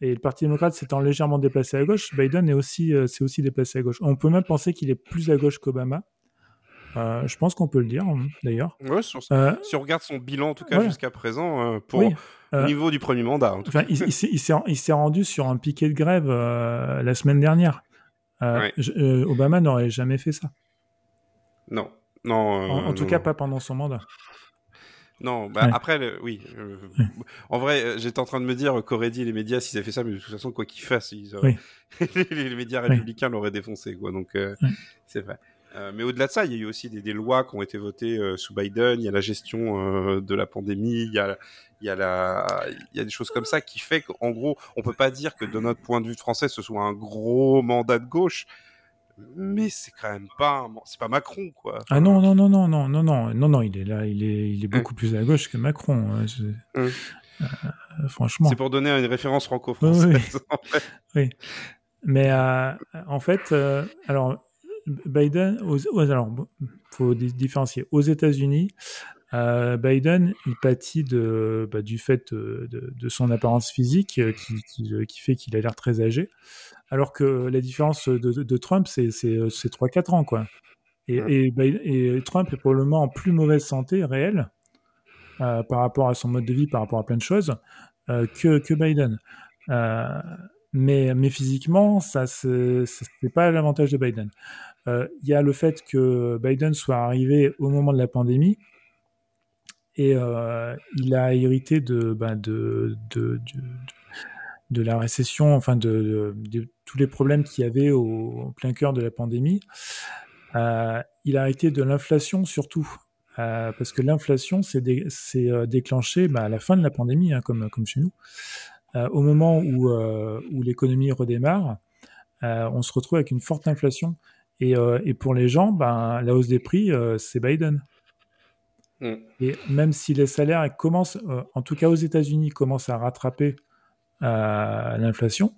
Et le Parti démocrate s'étant légèrement déplacé à gauche, Biden est aussi, s'est aussi déplacé à gauche. On peut même penser qu'il est plus à gauche qu'Obama. Euh, je pense qu'on peut le dire, hein, d'ailleurs. Ouais, euh, si on regarde son bilan, en tout cas jusqu'à présent, euh, pour au niveau du premier mandat. enfin, il, il s'est rendu sur un piquet de grève la semaine dernière. Obama n'aurait jamais fait ça. Non, non. En, tout cas, pas pendant son mandat. Non, bah après, oui. en vrai, j'étais en train de me dire qu'auraient dit les médias s'ils avaient fait ça, mais de toute façon, quoi qu'ils fassent, ils les, médias républicains l'auraient défoncé, quoi. Donc, c'est vrai. Euh, mais au-delà de ça, il y a eu aussi des, lois qui ont été votées euh, sous Biden. Il y a la gestion euh, de la pandémie. Il y a, il y a la, il y a des choses comme ça qui fait qu'en gros, on peut pas dire que de notre point de vue français, ce soit un gros mandat de gauche. Mais c'est quand même pas, c'est pas Macron, quoi. ah non, non, non, non, non, non, non, non, non, il est là, il est, il est beaucoup plus à gauche que Macron. Hein, franchement. C'est pour donner une référence franco-française. Oui. Mais en fait, alors Biden, aux, alors, faut différencier. Aux États-Unis, euh, Biden, il pâtit de, bah, du fait de, son apparence physique euh, qui, qui, fait qu'il a l'air très âgé, alors que la différence de, Trump, c'est 3-4 ans. Quoi. Et, et, Trump est probablement en plus mauvaise santé réelle euh, par rapport à son mode de vie, par rapport à plein de choses, que, que Biden. mais, mais physiquement, ça, c'est pas l'avantage de Biden. Euh, il y a le fait que Biden soit arrivé au moment de la pandémie et euh, il a hérité de, ben de, de, de, la récession, enfin de, tous les problèmes qu'il y avait au, plein cœur de la pandémie. Euh, il a hérité de l'inflation surtout, parce que l'inflation s'est déclenchée ben, à la fin de la pandémie, hein, comme, comme chez nous. au moment où, où l'économie redémarre, on se retrouve avec une forte inflation. Et, et pour les gens, ben, la hausse des prix, c'est Biden. Mm. Et même si les salaires commencent, en tout cas aux États-Unis, commencent à rattraper l'inflation,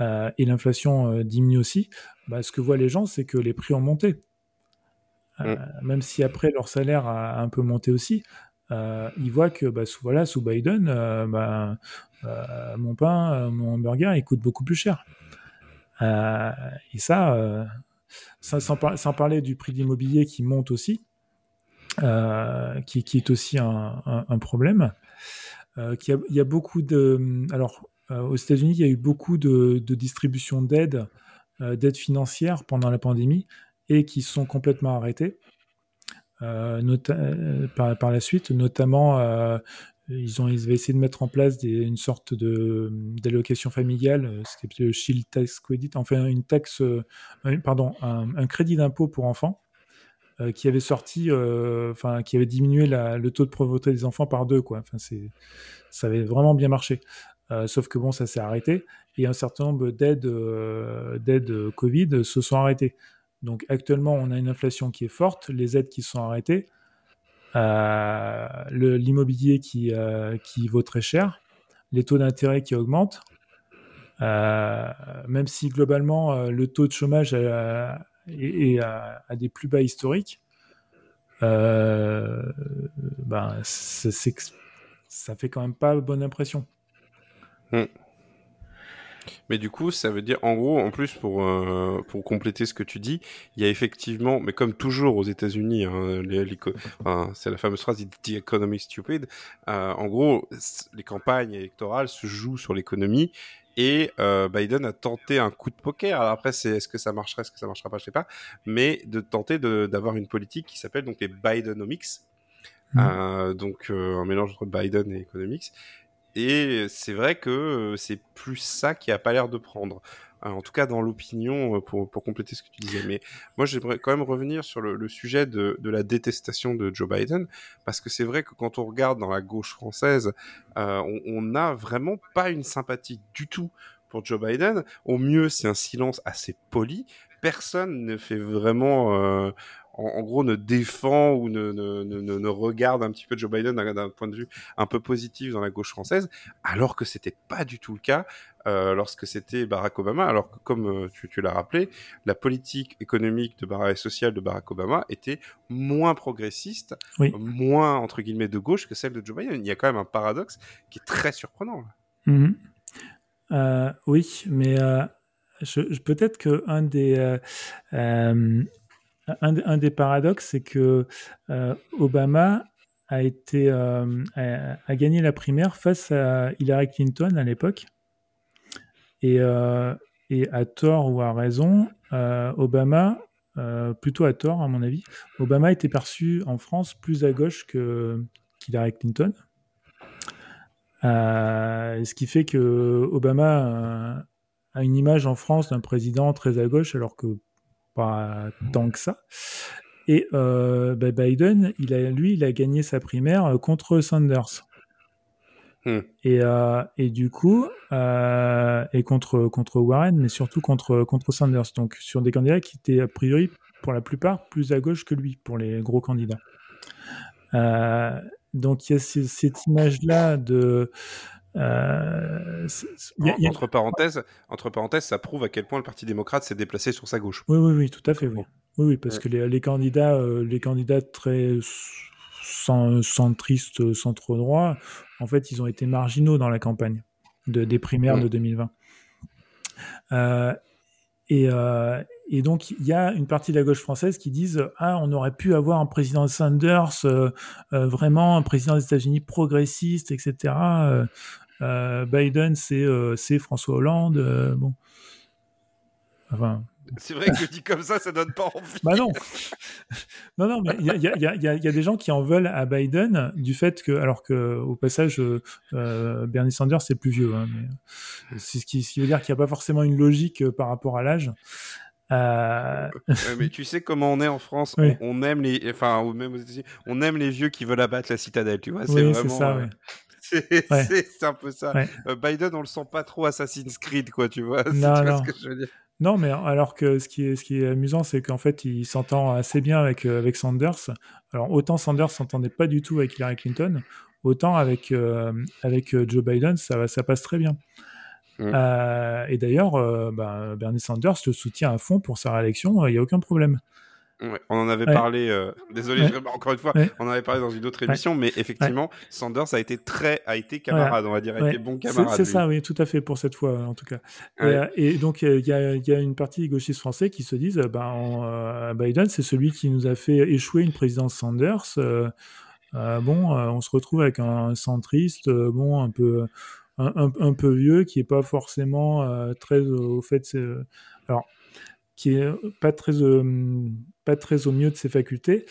et l'inflation diminue aussi, bah, ce que voient les gens, c'est que les prix ont monté. Mm. Même si après leur salaire a un peu monté aussi, euh, ils voient que bah, sous, voilà, sous Biden, euh, bah, euh, mon pain, mon hamburger, il coûte beaucoup plus cher. et ça, sans, parler du prix de l'immobilier qui monte aussi, qui, qui, est aussi un, problème. a, il y a beaucoup de. Alors, aux États-Unis, il y a eu beaucoup de, de distribution d'aide, d'aide financière pendant la pandémie et qui sont complètement arrêtés. Euh, euh, par, par, la suite, notamment, euh, ils ont essayé de mettre en place une sorte de d'allocation familiale, c'était le Shield Tax Credit, enfin une taxe, pardon, un, crédit d'impôt pour enfants qui avait sorti, enfin qui avait diminué le taux de pauvreté des enfants par deux, quoi. Enfin, c'est, ça avait vraiment bien marché. sauf que bon, ça s'est arrêté et un certain nombre d'aides, d'aides Covid se sont arrêtées. Donc actuellement, on a une inflation qui est forte, les aides qui sont arrêtées, euh, l'immobilier qui, euh, qui vaut très cher, les taux d'intérêt qui augmentent. Euh, même si globalement le taux de chômage est, à, des plus bas historiques, ben, ça fait quand même pas bonne impression. Hmm. Mais du coup, ça veut dire, en gros, en plus, pour, euh, pour compléter ce que tu dis, il y a effectivement, mais comme toujours aux États-Unis, hein, c'est la fameuse phrase « the economy stupid euh, En gros, les campagnes électorales se jouent sur l'économie et euh, Biden a tenté un coup de poker. Alors après, c'est est-ce que ça marcherait, est-ce que ça marchera pas, je sais pas, mais de tenter d'avoir une politique qui s'appelle donc les Bidenomics. Mmh. donc un mélange entre Biden et Economics et c'est vrai que c'est plus ça qui a pas l'air de prendre. en tout cas, dans l'opinion, pour, pour, compléter ce que tu disais. Mais moi, j'aimerais quand même revenir sur le, le sujet de, de, la détestation de Joe Biden, parce que c'est vrai que quand on regarde dans la gauche française, euh, on n'a vraiment pas une sympathie du tout pour Joe Biden. Au mieux, c'est un silence assez poli. Personne ne fait vraiment euh, en, gros ne défend ou ne, ne, ne, ne, regarde un petit peu Joe Biden d'un point de vue un peu positif dans la gauche française, alors que c'était pas du tout le cas euh, lorsque c'était Barack Obama. Alors que comme euh, tu, tu l'as rappelé, la politique économique de Barack et sociale de Barack Obama était moins progressiste, moins entre guillemets de gauche que celle de Joe Biden. Il y a quand même un paradoxe qui est très surprenant. Mm-hmm. Euh, oui, mais je, je peut-être que un des un, des paradoxes, c'est que euh, Obama a été euh, gagné la primaire face à Hillary Clinton à l'époque. Et, euh, à tort ou à raison, Obama, plutôt à tort à mon avis, Obama était perçu en France plus à gauche qu'Hillary Clinton. ce qui fait que Obama a une image en France d'un président très à gauche, alors que pas tant que ça. Et euh, bah, Biden, il a, lui, il a gagné sa primaire euh, contre Sanders. Hmm. Et, euh, et, du coup, et contre, contre Warren, mais surtout contre, contre Sanders. Donc sur des candidats qui étaient a priori, pour la plupart, plus à gauche que lui, pour les gros candidats. donc il y a cette image-là de, euh, entre, parenthèses, entre parenthèses, ça prouve à quel point le Parti démocrate s'est déplacé sur sa gauche. Oui, oui, oui, tout à fait. Oui, oui, parce que les, les candidats, euh, les candidats très centristes, centre droit, en fait, ils ont été marginaux dans la campagne de, des primaires de 2020. Euh, et, euh, et, donc, il y a une partie de la gauche française qui disent Ah, on aurait pu avoir un président Sanders, euh, vraiment un président des États-Unis progressiste, etc. Euh, Biden, euh, c'est François Hollande. Euh, bon. Enfin, c'est vrai que dis comme ça, ça donne pas envie. Bah non. Non, non, mais il y, y, y a, des gens qui en veulent à Biden du fait que, alors que au passage, Bernie Sanders c'est plus vieux, hein, mais c'est ce qui, ce qui veut dire qu'il n'y a pas forcément une logique par rapport à l'âge. mais tu sais comment on est en France, on, aime les, enfin, même on aime les vieux qui veulent abattre la citadelle, tu vois. C'est oui, vraiment. Ça, C'est un peu ça. Biden, on le sent pas trop Assassin's Creed, quoi, tu vois. Non, non. Ce que je veux dire? Non, mais alors que ce qui est, ce qui est amusant, c'est qu'en fait, il s'entend assez bien avec, euh, avec Sanders. Alors, autant Sanders s'entendait pas du tout avec Hillary Clinton, autant avec, euh, avec euh, Joe Biden, ça, ça passe très bien. Mm. et d'ailleurs, bah, Bernie Sanders le soutient à fond pour sa réélection, il n'y a aucun problème on en avait parlé, euh, désolé, encore une fois, on en avait parlé dans une autre émission, mais effectivement, Sanders a été très, a été camarade, on va dire, a été bon camarade. C'est ça, oui, tout à fait, pour cette fois, en tout cas. Et, euh, donc, il y, a, une partie des gauchistes français qui se disent, ben, euh, Biden, c'est celui qui nous a fait échouer une présidence Sanders. bon, on se retrouve avec un centriste, bon, un peu, un, peu vieux, qui est pas forcément très au fait. alors, qui est pas très, pas très au mieux de ses facultés.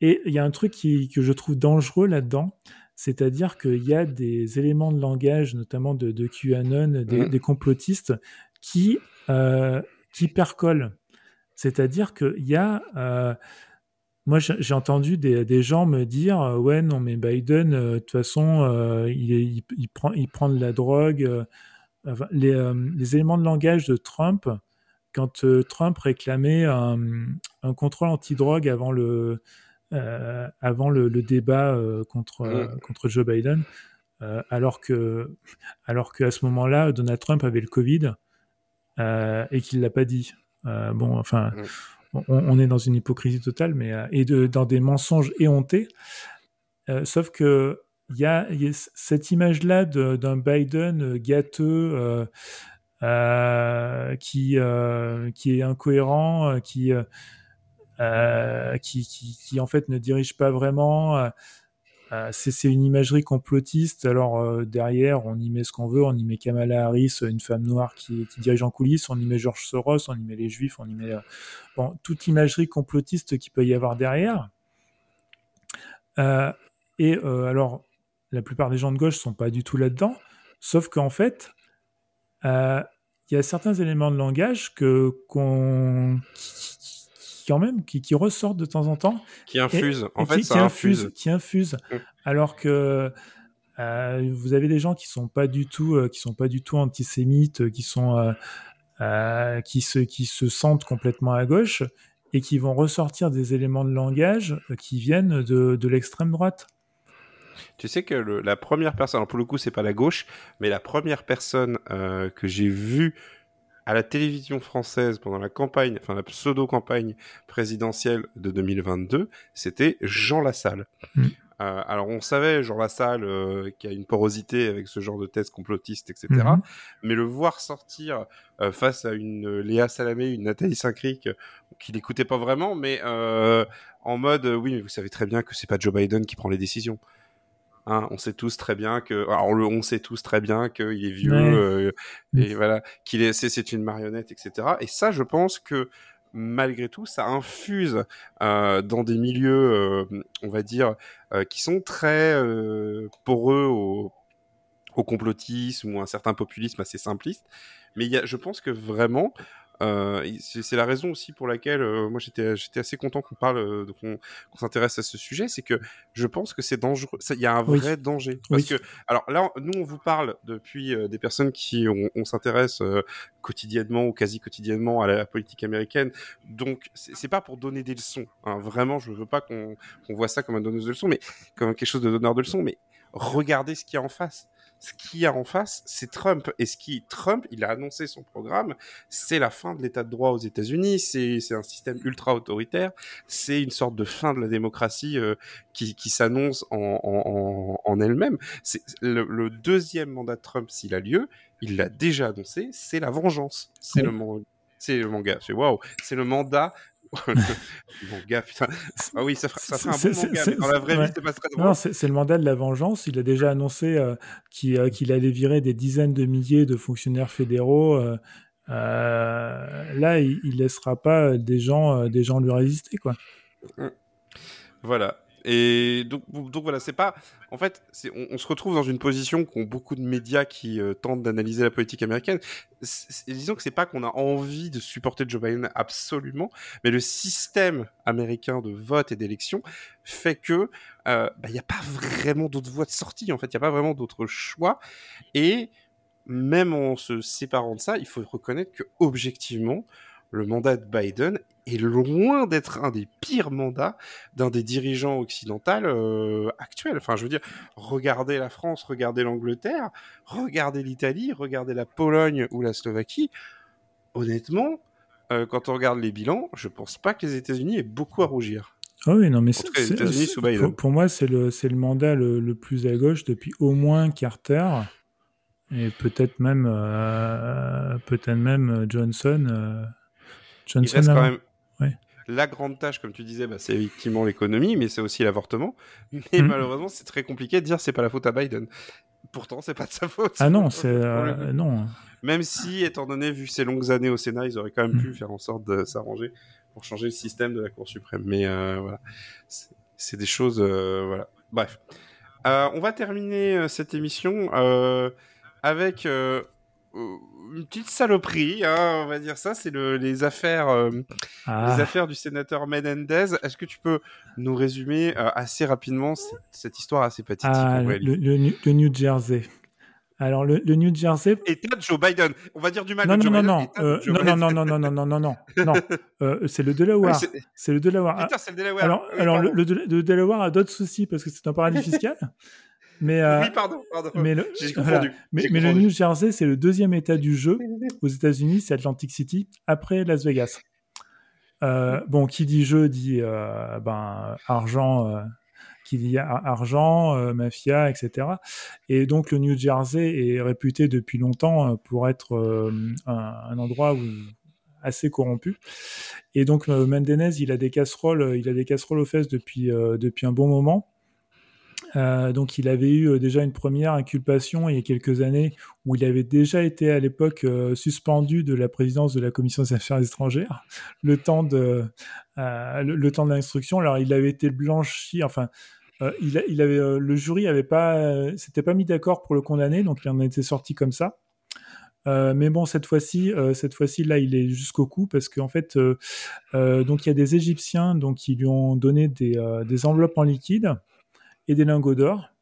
Et il y a un truc qui, que je trouve dangereux là-dedans, c'est-à-dire qu'il y a des éléments de langage, notamment de, de QAnon, des, mmh. complotistes, qui, euh, qui percolent. C'est-à-dire qu'il y a... Euh, moi, j'ai entendu des, des, gens me dire euh, Ouais, non, mais Biden, de toute façon, il, il, prend, il prend de la drogue. les, les, éléments de langage de Trump quand euh, Trump réclamait un, contrôle anti-drogue avant le, euh, avant le, débat euh, contre, mm. contre Joe Biden, alors que alors qu'à ce moment-là, Donald Trump avait le Covid et qu'il l'a pas dit. bon, enfin, mm. on, est dans une hypocrisie totale, mais et de, dans des mensonges éhontés. sauf que il y, a cette image-là d'un Biden gâteux euh, qui, euh, qui est incohérent, euh, qui, qui, qui, en fait ne dirige pas vraiment. c'est une imagerie complotiste. Alors derrière, on y met ce qu'on veut. On y met Kamala Harris, une femme noire qui, dirige en coulisses. On y met George Soros. On y met les Juifs. On y met toute l'imagerie complotiste qui peut y avoir derrière. et alors, la plupart des gens de gauche sont pas du tout là-dedans. Sauf qu'en fait, euh, il y a certains éléments de langage que qu'on qui, quand même qui, qui, ressortent de temps en temps qui infusent. En fait qui, ça infuse. qui infuse mm. alors que euh, vous avez des gens qui sont pas du tout euh, qui sont pas du tout antisémites qui sont qui se qui se sentent complètement à gauche et qui vont ressortir des éléments de langage qui viennent de, de l'extrême droite tu sais que la première personne, alors pour le coup, c'est pas la gauche, mais la première personne euh, que j'ai vue à la télévision française pendant la campagne, enfin la pseudo-campagne présidentielle de 2022, c'était Jean Lassalle. Mm. Euh, alors on savait Jean Lassalle euh, qui a une porosité avec ce genre de thèse complotiste, etc. Mm-hmm. Mais le voir sortir face à une Léa Salamé, une Nathalie Saint-Cric, qui n'écoutait pas vraiment, mais en mode oui, mais vous savez très bien que c'est pas Joe Biden qui prend les décisions. Hein, on sait tous très bien que, alors on sait tous très bien qu'il est vieux euh, et voilà qu'il est, c'est une marionnette, etc. Et ça, je pense que malgré tout, ça infuse euh, dans des milieux, euh, on va dire, qui sont très poreux au, au complotisme ou un certain populisme assez simpliste. Mais y a, je pense que vraiment, euh, c'est la raison aussi pour laquelle euh, moi j'étais assez content qu'on parle euh, qu'on s'intéresse à ce sujet, c'est que je pense que c'est dangereux. Il y a un vrai danger parce que alors là nous on vous parle depuis des personnes qui on, s'intéresse quotidiennement ou quasi quotidiennement à la, politique américaine, donc c'est pas pour donner des leçons. Hein. Vraiment, je veux pas qu'on voit ça comme un donneuse de leçons, mais comme quelque chose de donneur de leçons, mais regardez ce qu'il y a en face ce qu'il y a en face, c'est Trump. Et ce qui, Trump, il a annoncé son programme, c'est la fin de l'état de droit aux États-Unis, c'est un système ultra autoritaire, c'est une sorte de fin de la démocratie euh, qui, qui s'annonce en, en, en elle-même. C'est le, le, deuxième mandat de Trump, s'il a lieu, il l'a déjà annoncé, c'est la vengeance. C'est le c'est le manga, c'est waouh, c'est le mandat manga, putain. Ah oui, ça, ça un bon manga, dans la vraie vie, c'est pas très drôle. Non, c'est le mandat de la vengeance. Il a déjà annoncé euh, euh, qu'il allait virer des dizaines de milliers de fonctionnaires fédéraux. Euh, là, il, il, laissera pas des gens, des gens lui résister, quoi. Voilà. Et donc, voilà, c'est pas. En fait, on, se retrouve dans une position qu'ont beaucoup de médias qui euh, tentent d'analyser la politique américaine. disons que c'est pas qu'on a envie de supporter Joe Biden absolument, mais le système américain de vote et d'élection fait que il euh, n'y bah, a pas vraiment d'autres voies de sortie. En fait, il n'y a pas vraiment d'autres choix. Et même en se séparant de ça, il faut reconnaître que objectivement, le mandat de Biden est loin d'être un des pires mandats d'un des dirigeants occidentaux euh, actuels. Enfin, je veux dire, regardez la France, regardez l'Angleterre, regardez l'Italie, regardez la Pologne ou la Slovaquie. Honnêtement, euh, quand on regarde les bilans, je pense pas que les États-Unis aient beaucoup à rougir. Ah oui, non, mais c'est, pour, pour, moi, c'est le, mandat le, le, plus à gauche depuis au moins Carter et peut-être même, euh, peut-être même Johnson. Il reste quand même la grande tâche, comme tu disais, bah, c'est effectivement l'économie, mais c'est aussi l'avortement. Mais mhm. malheureusement, c'est très compliqué de dire c'est pas la faute à Biden. Pourtant, c'est pas de sa faute. Ah non, c'est euh, non. Même si, étant donné vu ses longues années au Sénat, ils auraient quand même pu mhm. faire en sorte de s'arranger pour changer le système de la Cour suprême. Mais euh, voilà, c'est des choses. Euh, voilà. Bref, on va terminer cette émission avec une petite saloperie, hein, on va dire ça, c'est le, les affaires, euh, ah. les affaires du sénateur Menendez. Est-ce que tu peux nous résumer euh, assez rapidement cette, histoire assez pathétique ah, le, le, New Jersey. Alors le, New Jersey. État de Joe Biden. On va dire du mal non, de Joe non, Biden. Non, non, non, non, non, non, non, non, non, non, non. c'est le Delaware. c'est le Delaware. Putain, c'est le Delaware. Alors, alors le, Delaware a d'autres soucis parce que c'est un paradis fiscal. Mais, euh, oui, pardon, pardon. Mais le, mais, le New Jersey, c'est le deuxième état du jeu aux États-Unis, c'est Atlantic City, après Las Vegas. Euh, bon, qui dit jeu dit euh, ben, argent, qui dit argent, mafia, etc. Et donc le New Jersey est réputé depuis longtemps pour être un, endroit où assez corrompu. Et donc Mendenez, il a des casseroles, il a des casseroles aux fesses depuis depuis un bon moment. Euh, donc il avait eu euh, déjà une première inculpation il y a quelques années où il avait déjà été à l'époque euh, suspendu de la présidence de la commission des affaires étrangères le temps de le, temps l'instruction. Alors il avait été blanchi, enfin il, avait le jury avait pas s'était pas mis d'accord pour le condamner donc il en était sorti comme ça. mais bon, cette fois-ci, cette fois-ci, là, il est jusqu'au cou parce qu'en fait, donc il y a des Égyptiens donc qui lui ont donné des enveloppes en liquide et des lingots d'or.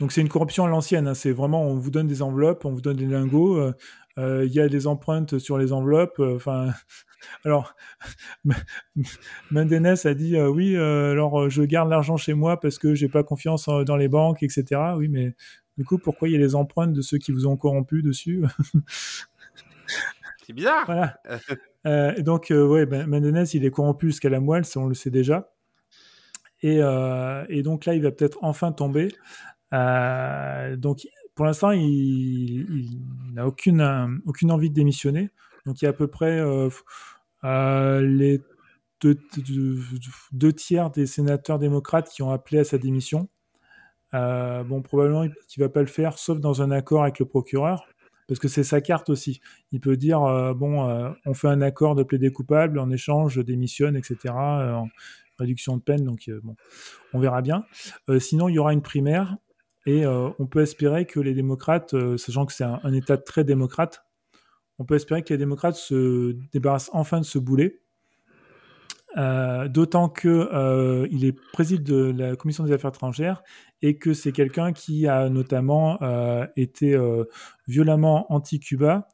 Donc c'est une corruption à l'ancienne, hein. c'est vraiment on vous donne des enveloppes, on vous donne des lingots, euh, euh, il y a des empreintes sur les enveloppes. Euh, alors Mendenes a dit oui, alors je garde l'argent chez moi parce que j'ai pas confiance dans les banques, etc. Oui, mais du coup pourquoi il y a les empreintes de ceux qui vous ont corrompu dessus? C'est bizarre. Voilà. donc ouais, ben, Mendenes il est corrompu jusqu'à la moelle, on le sait déjà. Euh, et, donc là, il va peut-être enfin tomber. Euh, donc pour l'instant, il, n'a aucune, aucune envie de démissionner. Donc il y a à peu près euh, les deux, tiers des sénateurs démocrates qui ont appelé à sa démission. bon, probablement qu'il va pas le faire, sauf dans un accord avec le procureur, parce que c'est sa carte aussi. Il peut dire bon, on fait un accord de plaider coupable, en échange, je démissionne, etc réduction de peine, donc euh, bon, on verra bien. Euh, sinon, il y aura une primaire et euh, on peut espérer que les démocrates, sachant que c'est un, État très démocrate, on peut espérer que les démocrates se débarrassent enfin de ce boulet. D'autant que il est président de la commission des affaires étrangères et que c'est quelqu'un qui a notamment été violemment anti-Cuba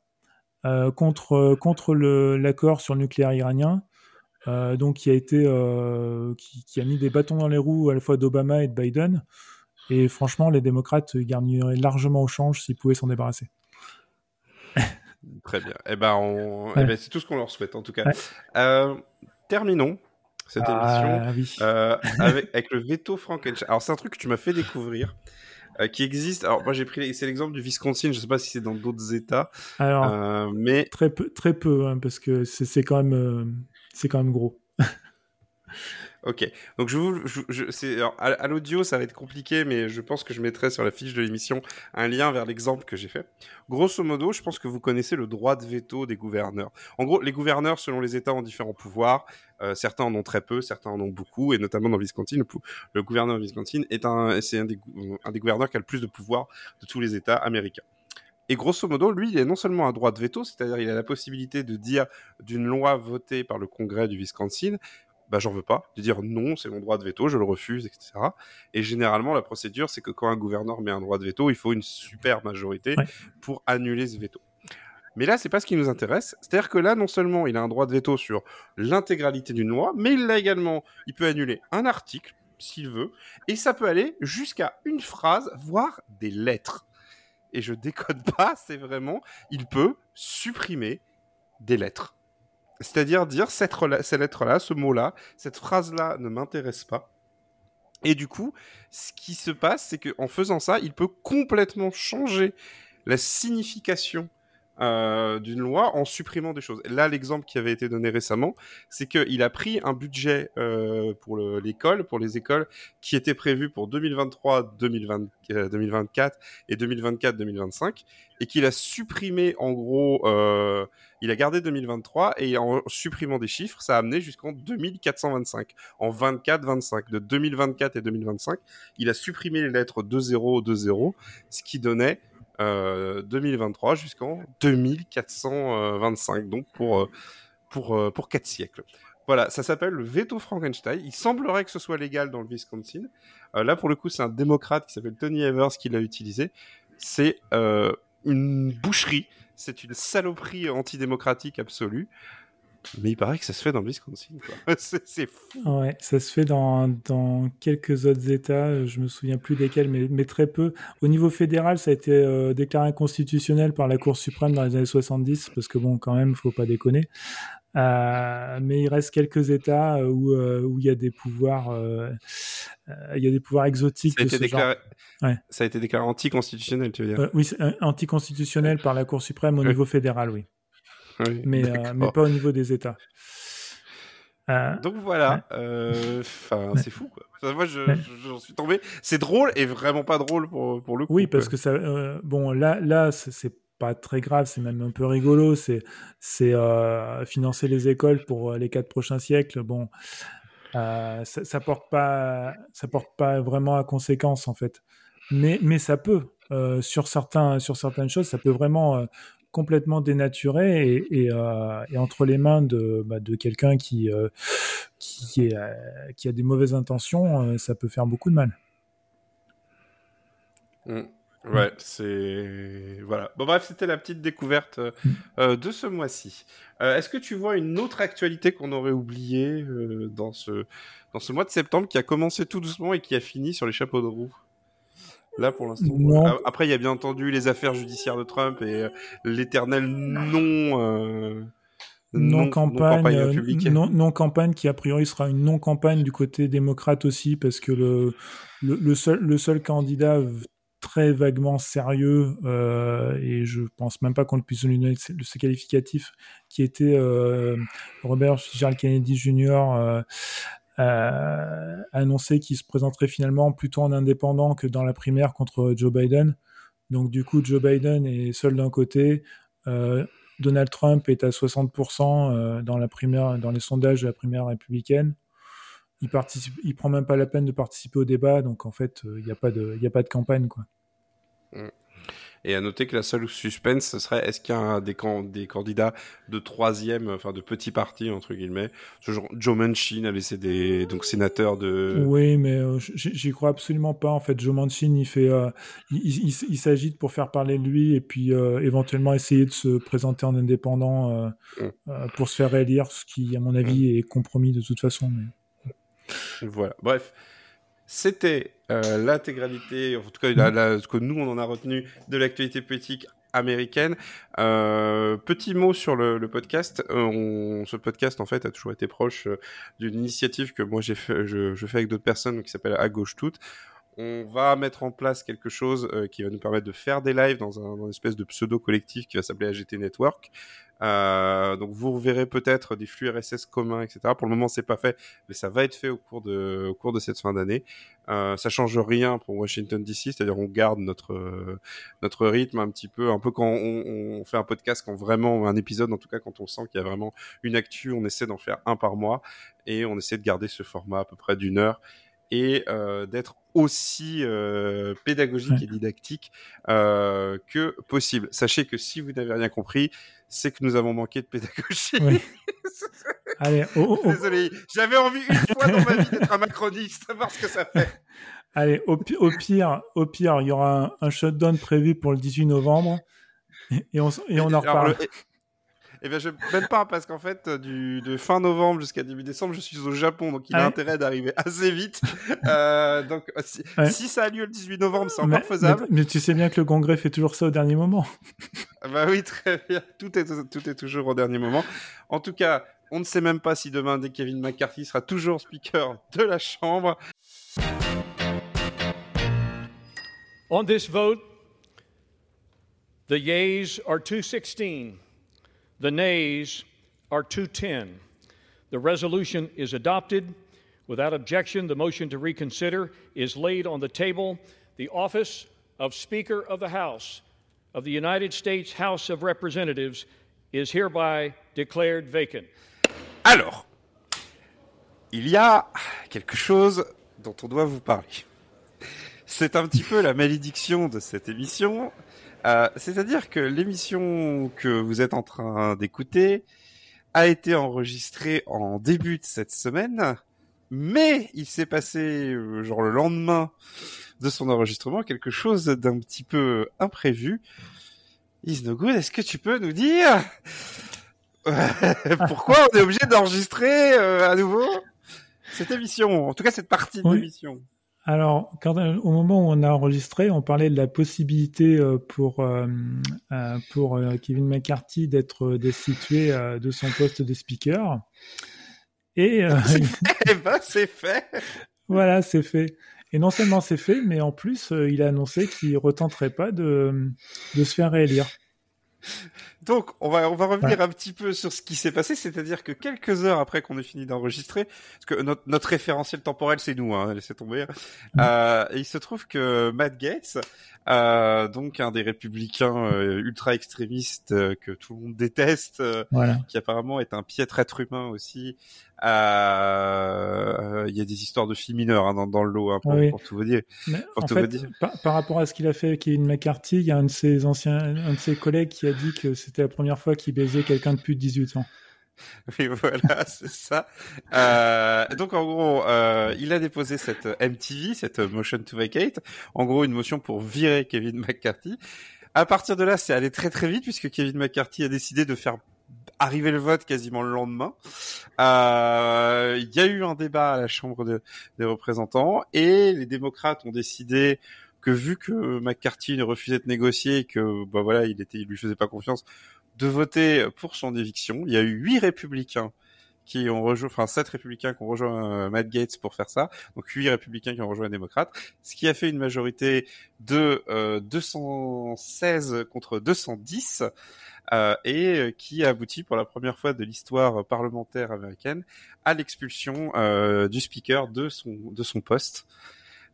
contre l'accord sur le nucléaire iranien, euh, donc qui a été euh, qui, a mis des bâtons dans les roues à la fois d'Obama et de Biden. Et franchement, les démocrates gagneraient largement au change s'ils pouvaient s'en débarrasser. Très bien. Eh ben, eh ben, c'est tout ce qu'on leur souhaite en tout cas. Euh, terminons cette ah, émission avec, le veto Frankenstein. Alors c'est un truc que tu m'as fait découvrir. qui existe. Alors moi j'ai pris, c'est l'exemple du Wisconsin. Je sais pas si c'est dans d'autres États. Alors, mais très peu, très peu, hein, parce que c'est quand même c'est quand même gros. Ok, donc je vous, c'est, à, l'audio ça va être compliqué, mais je pense que je mettrai sur la fiche de l'émission un lien vers l'exemple que j'ai fait. Grosso modo, je pense que vous connaissez le droit de veto des gouverneurs. En gros, les gouverneurs, selon les États, ont différents pouvoirs. Euh, certains en ont très peu, certains en ont beaucoup, et notamment dans Wisconsin, le, gouverneur de Wisconsin est un, c'est un des gouverneurs qui a le plus de pouvoir de tous les États américains. Et grosso modo, lui, il a non seulement un droit de veto, c'est-à-dire il a la possibilité de dire d'une loi votée par le Congrès du Wisconsin, bah j'en veux pas, de dire non, c'est mon droit de veto, je le refuse, etc. Et généralement, la procédure, c'est que quand un gouverneur met un droit de veto, il faut une super majorité pour annuler ce veto. Mais là, c'est pas ce qui nous intéresse. C'est-à-dire que là, non seulement il a un droit de veto sur l'intégralité d'une loi, mais il l'a également, il peut annuler un article s'il veut, et ça peut aller jusqu'à une phrase, voire des lettres. Et je décode pas, c'est vraiment, il peut supprimer des lettres. C'est-à-dire dire cette, cette lettre-là, ce mot-là, cette phrase-là ne m'intéresse pas. Et du coup, ce qui se passe, c'est qu'en faisant ça, il peut complètement changer la signification euh, d'une loi en supprimant des choses. Là, l'exemple qui avait été donné récemment, c'est qu'il a pris un budget euh, pour l'école, pour les écoles, qui était prévu pour 2023, 2024 euh, et 2024-2025, et qu'il a supprimé en gros, il a gardé 2023 et en supprimant des chiffres, ça a amené jusqu'en 2425, en 24-25, de 2024 et 2025, il a supprimé les lettres 2-0, 2-0, ce qui donnait 2023 euh, jusqu'en 2425, donc pour, euh, pour, euh, pour 4 siècles. Voilà, ça s'appelle le veto Frankenstein. Il semblerait que ce soit légal dans le Wisconsin. là, pour le coup, c'est un démocrate qui s'appelle Tony Evers qui l'a utilisé. C'est une boucherie, c'est une saloperie antidémocratique absolue. Mais il paraît que ça se fait dans le Wisconsin. c'est fou. Ouais, ça se fait dans, dans, quelques autres États. Je me souviens plus desquels, mais, mais très peu. Au niveau fédéral, ça a été euh, déclaré inconstitutionnel par la Cour suprême dans les années 70, parce que bon, quand même, faut pas déconner. Euh, mais il reste quelques États où, euh, où il y a des pouvoirs, il y a des pouvoirs exotiques. Ça a, été, déclaré... Ouais. ça a été déclaré anticonstitutionnel, tu veux dire? Oui, anticonstitutionnel par la Cour suprême au niveau fédéral, oui mais, euh, mais pas au niveau des États. Euh, Donc voilà, euh, c'est fou quoi. Moi j'en suis tombé. C'est drôle et vraiment pas drôle pour, pour le coup. Oui, parce que ça, bon là, là c'est pas très grave, c'est même un peu rigolo. C'est financer les écoles pour les quatre prochains siècles. Bon, ça, ça, porte pas, ça porte pas vraiment à conséquence en fait. Mais, mais ça peut. Sur, certains, sur certaines choses, ça peut vraiment complètement dénaturé et, euh, et, entre les mains de, bah, de quelqu'un qui, euh, qui, est, euh, qui, a des mauvaises intentions, ça peut faire beaucoup de mal. Mmh. Ouais, c'est voilà. Bon bref, c'était la petite découverte mmh. de ce mois-ci. Est-ce que tu vois une autre actualité qu'on aurait oubliée dans ce dans ce mois de septembre qui a commencé tout doucement et qui a fini sur les chapeaux de roue? Là, pour l'instant. Après, il y a bien entendu les affaires judiciaires de Trump et euh, l'éternel non. Euh, non, campagne, euh, non, campagne qui a priori sera une non campagne du côté démocrate aussi parce que le, le, seul, le seul candidat très vaguement sérieux et je pense même pas qu'on puisse donner ce qualificatif qui était Robert Fitzgerald Kennedy Jr a annoncé qu'il se présenterait finalement plutôt en indépendant que dans la primaire contre Joe Biden. Donc du coup, Joe Biden est seul d'un côté. Euh, Donald Trump est à 60% euh, dans la primaire, dans les sondages de la primaire républicaine. Il participe, il prend même pas la peine de participer au débat, donc en fait, euh, il n'y a pas de, a pas de campagne quoi. Mm. Et à noter que la seule suspense, ce serait est-ce qu'il y a des, des candidats de troisième, enfin de petit parti, entre guillemets? Genre, Joe Manchin avait laissé des donc sénateur de. Oui, mais euh, j'y crois absolument pas. En fait, Joe Manchin, il fait, euh, il, il, s'agite pour faire parler de lui et puis euh, éventuellement essayer de se présenter en indépendant mm. pour se faire réélire, ce qui, à mon avis, mm. est compromis de toute façon. Voilà. Bref. C'était euh, l'intégralité, en tout cas ce que nous on en a retenu de l'actualité politique américaine. Euh, petit mot sur le, podcast. Euh, ce podcast en fait a toujours été proche d'une initiative que moi fait, je, fais avec d'autres personnes qui s'appelle À gauche toute. On va mettre en place quelque chose euh, qui va nous permettre de faire des lives dans, un, une espèce de pseudo collectif qui va s'appeler AGT Network. Euh, donc vous verrez peut-être des flux RSS communs, etc. Pour le moment, c'est pas fait, mais ça va être fait au cours de, au cours de cette fin d'année. Euh, ça change rien pour Washington DC, c'est-à-dire on garde notre notre rythme un petit peu, un peu quand on, on, fait un podcast, quand vraiment un épisode, en tout cas quand on sent qu'il y a vraiment une actu, on essaie d'en faire un par mois et on essaie de garder ce format à peu près d'une heure et euh, d'être aussi euh, pédagogique et didactique euh, que possible. Sachez que si vous n'avez rien compris, c'est que nous avons manqué de pédagogie. Allez, Désolé, j'avais envie une fois dans ma vie d'être un macroniste, voir ce que ça fait. Allez, au, pire, au pire, il y aura un, shutdown prévu pour le 18 novembre et, on, et on en reparle. Eh bien, je même pas parce qu'en fait, du, de fin novembre jusqu'à début décembre, je suis au Japon, donc il a ah intérêt d'arriver assez vite. euh, donc, si, ça a lieu le 18 novembre, c'est encore faisable. Mais, tu sais bien que le congrès fait toujours ça au dernier moment. bah oui, très bien. Tout est, tout est toujours au dernier moment. En tout cas, on ne sait même pas si demain, dès Kevin McCarthy sera toujours speaker de la Chambre. On this vote, the yeas are 216. The nays are 210. The resolution is adopted. Without objection, the motion to reconsider is laid on the table. The office of Speaker of the House of the United States House of Representatives is hereby declared vacant. Alors, il y a quelque chose dont on doit vous parler. C'est un petit peu la malédiction de cette émission, Euh, c'est-à-dire que l'émission que vous êtes en train d'écouter a été enregistrée en début de cette semaine, mais il s'est passé, euh, genre le lendemain de son enregistrement, quelque chose d'un petit peu imprévu. Isnogood, est-ce que tu peux nous dire pourquoi on est obligé d'enregistrer euh, à nouveau cette émission, en tout cas cette partie de l'émission? Alors, quand, au moment où on a enregistré, on parlait de la possibilité euh, pour euh, euh, pour Kevin McCarthy d'être destitué de son poste de speaker. Et eh ben, c'est fait. Voilà, c'est fait. Et non seulement c'est fait, mais en plus, il a annoncé qu'il retenterait pas de de se faire réélire. Donc, on va, on va revenir un petit peu sur ce qui s'est passé, c'est-à-dire que quelques heures après qu'on ait fini d'enregistrer, parce que notre, notre référentiel temporel, c'est nous, hein, laissez tomber, mm. euh, il se trouve que Matt Gates, euh, donc un des républicains euh, ultra extrémistes euh, que tout le monde déteste, euh, qui apparemment est un piètre être humain aussi. Il y a des histoires de filles mineures hein, dans, dans, le lot, hein, pour, pour, tout vous dire. Pour tout fait, dire. Par, par, rapport à ce qu'il a fait avec Kevin McCarthy, il y a un de ses anciens, un de ses collègues qui a dit que c'était la première fois qu'il baisait quelqu'un de plus de 18 ans. Oui, voilà, c'est ça. Euh, donc en gros, euh, il a déposé cette MTV, cette motion to vacate, en gros une motion pour virer Kevin McCarthy. À partir de là, c'est allé très très vite puisque Kevin McCarthy a décidé de faire arriver le vote quasiment le lendemain. Euh, il y a eu un débat à la Chambre des représentants et les démocrates ont décidé que vu que McCarthy ne refusait de négocier et que bah voilà, il était, lui faisait pas confiance, de voter pour son éviction. Il y a eu huit républicains qui ont rejoint, enfin sept républicains qui ont rejoint euh, Matt Gates pour faire ça, donc huit républicains qui ont rejoint les démocrates, ce qui a fait une majorité de euh, 216 contre 210 euh, et euh, qui a abouti pour la première fois de l'histoire parlementaire américaine à l'expulsion euh, du speaker de son de son poste.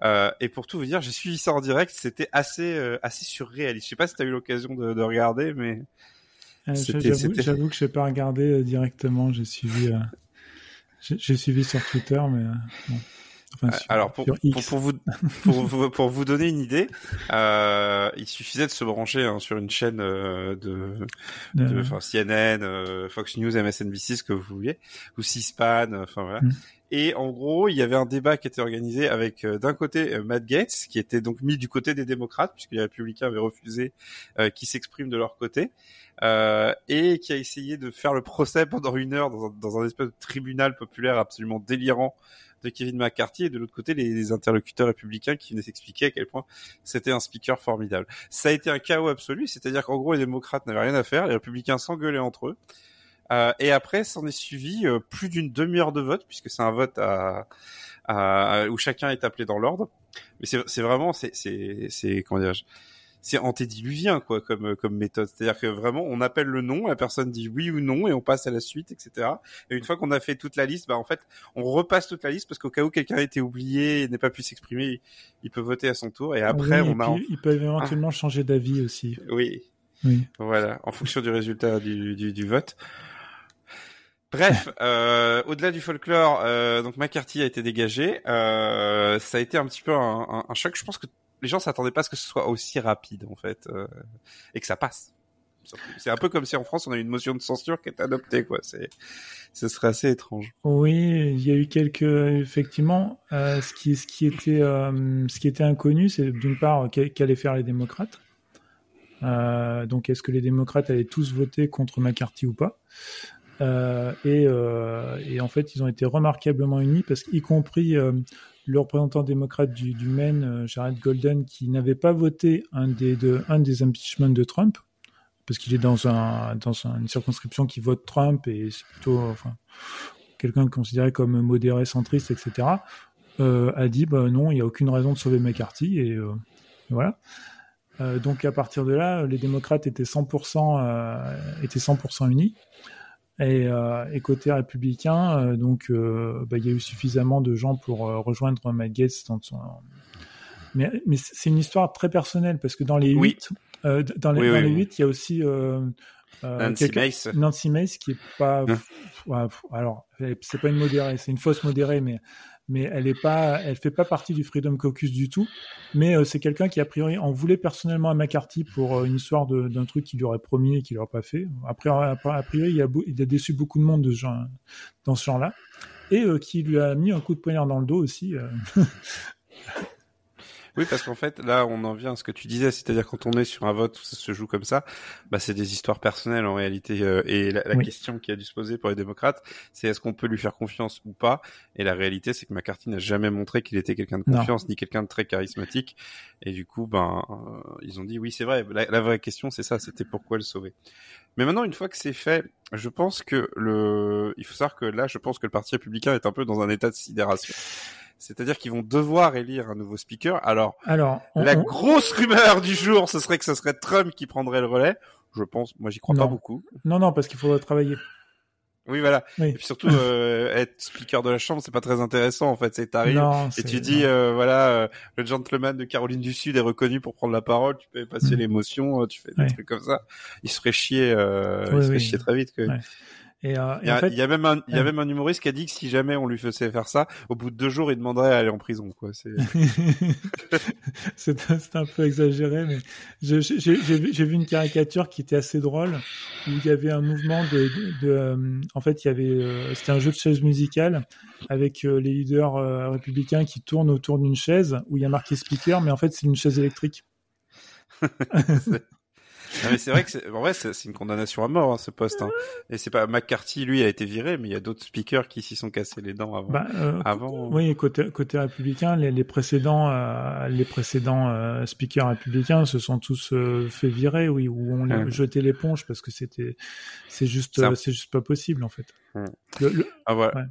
Euh, et pour tout vous dire, j'ai suivi ça en direct, c'était assez assez surréaliste. Je sais pas si tu as eu l'occasion de, de regarder, mais euh, j'avoue que je n'ai pas regardé euh, directement. J'ai suivi, euh, j'ai suivi sur Twitter, mais bon. Enfin, Alors pour, pour, pour, vous, pour, vous, pour vous donner une idée, euh, il suffisait de se brancher hein, sur une chaîne de, de, enfin, CNN, Fox News, MSNBC, ce que vous vouliez, ou C-SPAN, enfin voilà. Mm. Et en gros, il y avait un débat qui était organisé avec d'un côté Matt Gates, qui était donc mis du côté des démocrates, puisque les républicains avaient refusé euh, qu'ils s'expriment de leur côté, euh, et qui a essayé de faire le procès pendant une heure dans un, dans un espèce de tribunal populaire absolument délirant de Kevin McCarthy et de l'autre côté les, interlocuteurs républicains qui venaient s'expliquer à quel point c'était un speaker formidable. Ça a été un chaos absolu, c'est-à-dire qu'en gros les démocrates n'avaient rien à faire, les républicains s'engueulaient entre eux. Euh, et après, s'en est suivi euh, plus d'une demi-heure de vote, puisque c'est un vote à, à, où chacun est appelé dans l'ordre. Mais c'est vraiment, c'est, c'est, comment dire c'est antédiluvien quoi comme comme méthode. C'est-à-dire que vraiment on appelle le nom, la personne dit oui ou non et on passe à la suite, etc. Et une fois qu'on a fait toute la liste, bah en fait on repasse toute la liste parce qu'au cas où quelqu'un a été oublié et n'est pas pu s'exprimer, il peut voter à son tour et après on a. Il peut éventuellement changer d'avis aussi. Oui. Oui. Voilà, en fonction du résultat du, du, du vote. Bref, euh, au-delà du folklore, euh, donc McCarthy a été dégagé. Euh, ça a été un petit peu un, un, choc. Je pense que les gens s'attendaient pas à ce que ce soit aussi rapide en fait euh, et que ça passe. C'est un peu comme si en France on a eu une motion de censure qui est adoptée quoi. C'est, ce serait assez étrange. Oui, il y a eu quelques effectivement. Euh, ce qui, ce qui était, euh, ce qui était inconnu, c'est d'une part qu'allaient faire les démocrates. donc est-ce que les démocrates allaient tous voter contre McCarthy ou pas? Et, et, en fait, ils ont été remarquablement unis parce qu'y compris le représentant démocrate du, Maine, Jared Golden, qui n'avait pas voté un des, de, un des impeachments de Trump, parce qu'il est dans, un, dans une circonscription qui vote Trump et c'est plutôt quelqu'un considéré comme modéré, centriste, etc., euh, a dit bah, non, il n'y a aucune raison de sauver McCarthy et, et voilà. Euh, donc à partir de là, les démocrates étaient 100%, étaient 100% unis. Et, euh, et, côté républicain, euh, donc euh, bah, il y a eu suffisamment de gens pour rejoindre Matt Gaetz dans son... Mais, mais c'est une histoire très personnelle parce que dans les huit, dans les, dans les il y a aussi Nancy Mace. Nancy Mace qui est pas, hein. alors c'est pas une modérée, c'est une fausse modérée, mais mais elle est pas, elle fait pas partie du Freedom Caucus du tout. Mais euh, c'est quelqu'un qui a priori en voulait personnellement à McCarthy pour euh, une histoire d'un truc qu'il lui aurait promis et qu'il n'aurait pas fait. Après, a priori, il a, déçu beaucoup de monde de dans ce genre-là et euh, qui lui a mis un coup de poignard dans le dos aussi. Oui, parce qu'en fait, là, on en vient à ce que tu disais, c'est-à-dire quand on est sur un vote où ça se joue comme ça, bah, c'est des histoires personnelles en réalité. Euh, et la, question qui a dû se poser pour les démocrates, c'est est-ce qu'on peut lui faire confiance ou pas? Et la réalité, c'est que McCarthy n'a jamais montré qu'il était quelqu'un de confiance, ni quelqu'un de très charismatique. Et du coup, ben, euh, ils ont dit oui, c'est vrai. La, vraie question, c'est ça, c'était pourquoi le sauver? Mais maintenant, une fois que c'est fait, je pense que le, il faut savoir que là, je pense que le Parti républicain est un peu dans un état de sidération. C'est-à-dire qu'ils vont devoir élire un nouveau speaker. Alors, Alors la grosse rumeur du jour, ce serait que ce serait Trump qui prendrait le relais. Je pense, moi j'y crois pas beaucoup. Non, non, parce qu'il faudrait travailler. Oui, voilà. Et puis surtout, euh, être speaker de la Chambre, c'est pas très intéressant en fait. C'est t'arrives et tu dis, euh, voilà, euh, le gentleman de Caroline du Sud est reconnu pour prendre la parole. Tu peux passer mm. l'émotion, tu fais des trucs comme ça. Il se ferait chier, il se ferait chier très vite. Que... Et, euh, il, y a, en fait, il y a même un, il y a même un humoriste qui a dit que si jamais on lui faisait faire ça, au bout de deux jours, il demanderait à aller en prison. Quoi. C'est, c'est, un peu exagéré, mais j'ai, vu, une caricature qui était assez drôle où il y avait un mouvement de, de, euh, en fait, il y avait, euh, c'était un jeu de chaise musicale avec les leaders républicains qui tournent autour d'une chaise où il y a marqué speaker, mais en fait, c'est une chaise électrique. mais c'est vrai que c'est, en vrai, c'est, une condamnation à mort, hein, ce poste. Hein. Et c'est pas McCarthy, lui, a été viré, mais il y a d'autres speakers qui s'y sont cassés les dents avant. Bah, euh, avant... Oui, côté, côté républicain, les, les précédents, euh, les précédents euh, speakers républicains se sont tous euh, fait virer, oui, ou on a jeté l'éponge parce que c'était, c'est juste, c'est juste pas possible en fait. ah voilà.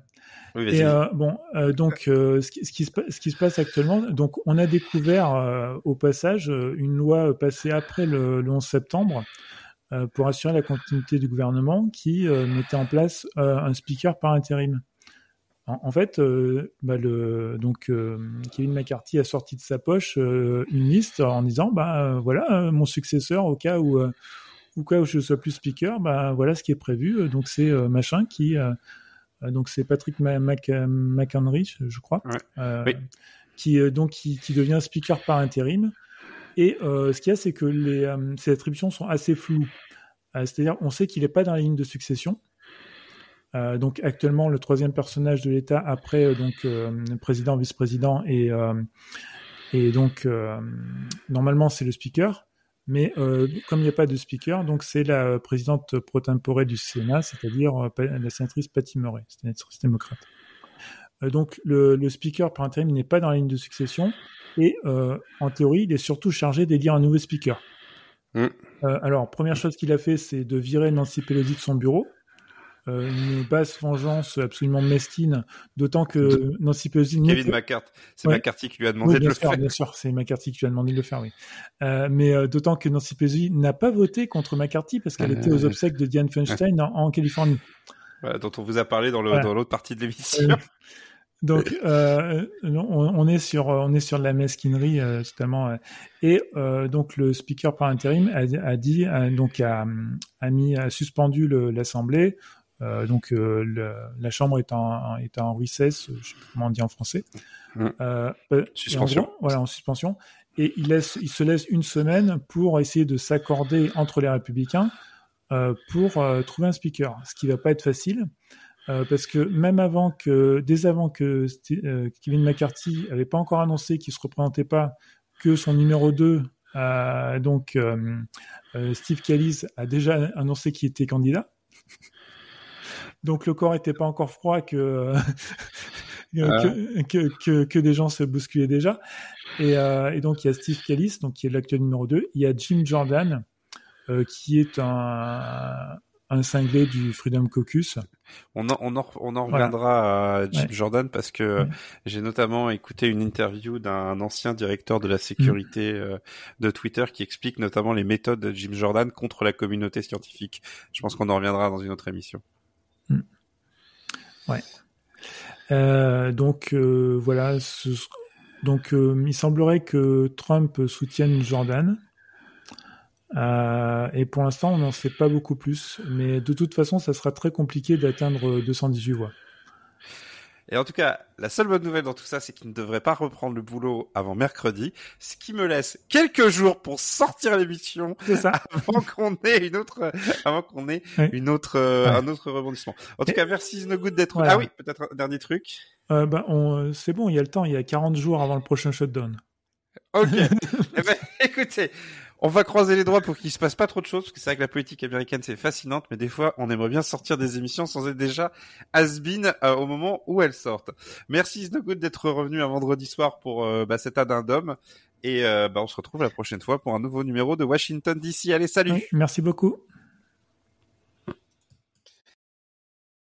Et euh, bon, euh, donc euh, ce, qui, ce, qui se, ce, qui, se, passe actuellement, donc on a découvert euh, au passage une loi passée après le, le 11 septembre pour assurer la continuité du gouvernement qui mettait en place un speaker par intérim. En, en fait, bah le, donc Kevin McCarthy a sorti de sa poche une liste en disant bah voilà mon successeur au cas où au cas où je sois plus speaker, bah voilà ce qui est prévu. Donc c'est machin qui euh, donc c'est Patrick McHenry, je crois, euh, qui euh, donc qui, devient speaker par intérim. Et ce qu'il y a, c'est que les, ces attributions sont assez floues. C'est-à-dire, on sait qu'il n'est pas dans la ligne de succession. donc actuellement, le troisième personnage de l'État après donc président, vice-président et et donc normalement c'est le speaker. Mais euh, comme il n'y a pas de speaker, donc c'est la présidente pro tempore du Sénat, c'est-à-dire euh, la sénatrice Patty Murray, sénatrice démocrate. Euh, donc le, le, speaker par intérim n'est pas dans la ligne de succession et euh, en théorie, il est surtout chargé d'élire un nouveau speaker. Mm. alors première chose qu'il a fait, c'est de virer Nancy Pelosi de son bureau. Une basse vengeance absolument mesquine, d'autant que Nancy Pelosi... Kevin McCarthy, c'est McCarthy qui lui a demandé de le faire. Bien sûr, c'est McCarthy qui lui a demandé de le faire, oui. mais d'autant que Nancy Pelosi n'a pas voté contre McCarthy parce qu'elle était aux obsèques de Diane Feinstein en, Californie. dont on vous a parlé dans l'autre partie de l'émission. Donc, euh, on, est sur, on est sur de la mesquinerie euh, totalement. Euh, et euh, donc, le speaker par intérim a, a dit, donc a, a, mis, a suspendu l'assemblée. Euh, donc, le, la chambre est en, est en recess, je sais pas comment on dit en français. Mmh. suspension. voilà, en suspension. Et il laisse, il se laisse une semaine pour essayer de s'accorder entre les républicains pour trouver un speaker, ce qui va pas être facile. Euh, parce que même avant que, dès avant que euh, Kevin McCarthy avait pas encore annoncé qu'il se représentait pas, que son numéro 2, euh, donc Steve Callis, a déjà annoncé qu'il était candidat. Donc le corps était pas encore froid que ah. que, que, que, des gens se bousculaient déjà. Et, et donc il y a Steve Callis, donc qui est l'actuel numéro 2. Il y a Jim Jordan, qui est un, un cinglé du Freedom Caucus. On en, on en, on en reviendra à Jim Jordan parce que j'ai notamment écouté une interview d'un ancien directeur de la sécurité mm. euh, de Twitter qui explique notamment les méthodes de Jim Jordan contre la communauté scientifique. Je pense qu'on en reviendra dans une autre émission. Mm. Ouais. Euh, donc euh, voilà. Donc il semblerait que Trump soutienne Jordan. Euh, et pour l'instant, on n'en sait pas beaucoup plus. Mais de toute façon, ça sera très compliqué d'atteindre 218 voix. Et en tout cas, la seule bonne nouvelle dans tout ça, c'est qu'il ne devrait pas reprendre le boulot avant mercredi, ce qui me laisse quelques jours pour sortir l'émission avant qu'on ait une autre, avant qu'on ait une autre, euh, un autre rebondissement. En tout cas, merci Good d'être. Ah oui, peut-être un dernier truc. Euh, bah, on... c'est bon, il y a le temps. Il y a 40 jours avant le prochain shutdown. Ok. eh ben, écoutez, on va croiser les doigts pour qu'il se passe pas trop de choses, parce que c'est vrai que la politique américaine c'est fascinante, mais des fois on aimerait bien sortir des émissions sans être déjà has-been euh, au moment où elles sortent. Merci Snowgood d'être revenu un vendredi soir pour euh, bah, cet addendum, et euh, bah, on se retrouve la prochaine fois pour un nouveau numéro de Washington DC. Allez, salut Merci beaucoup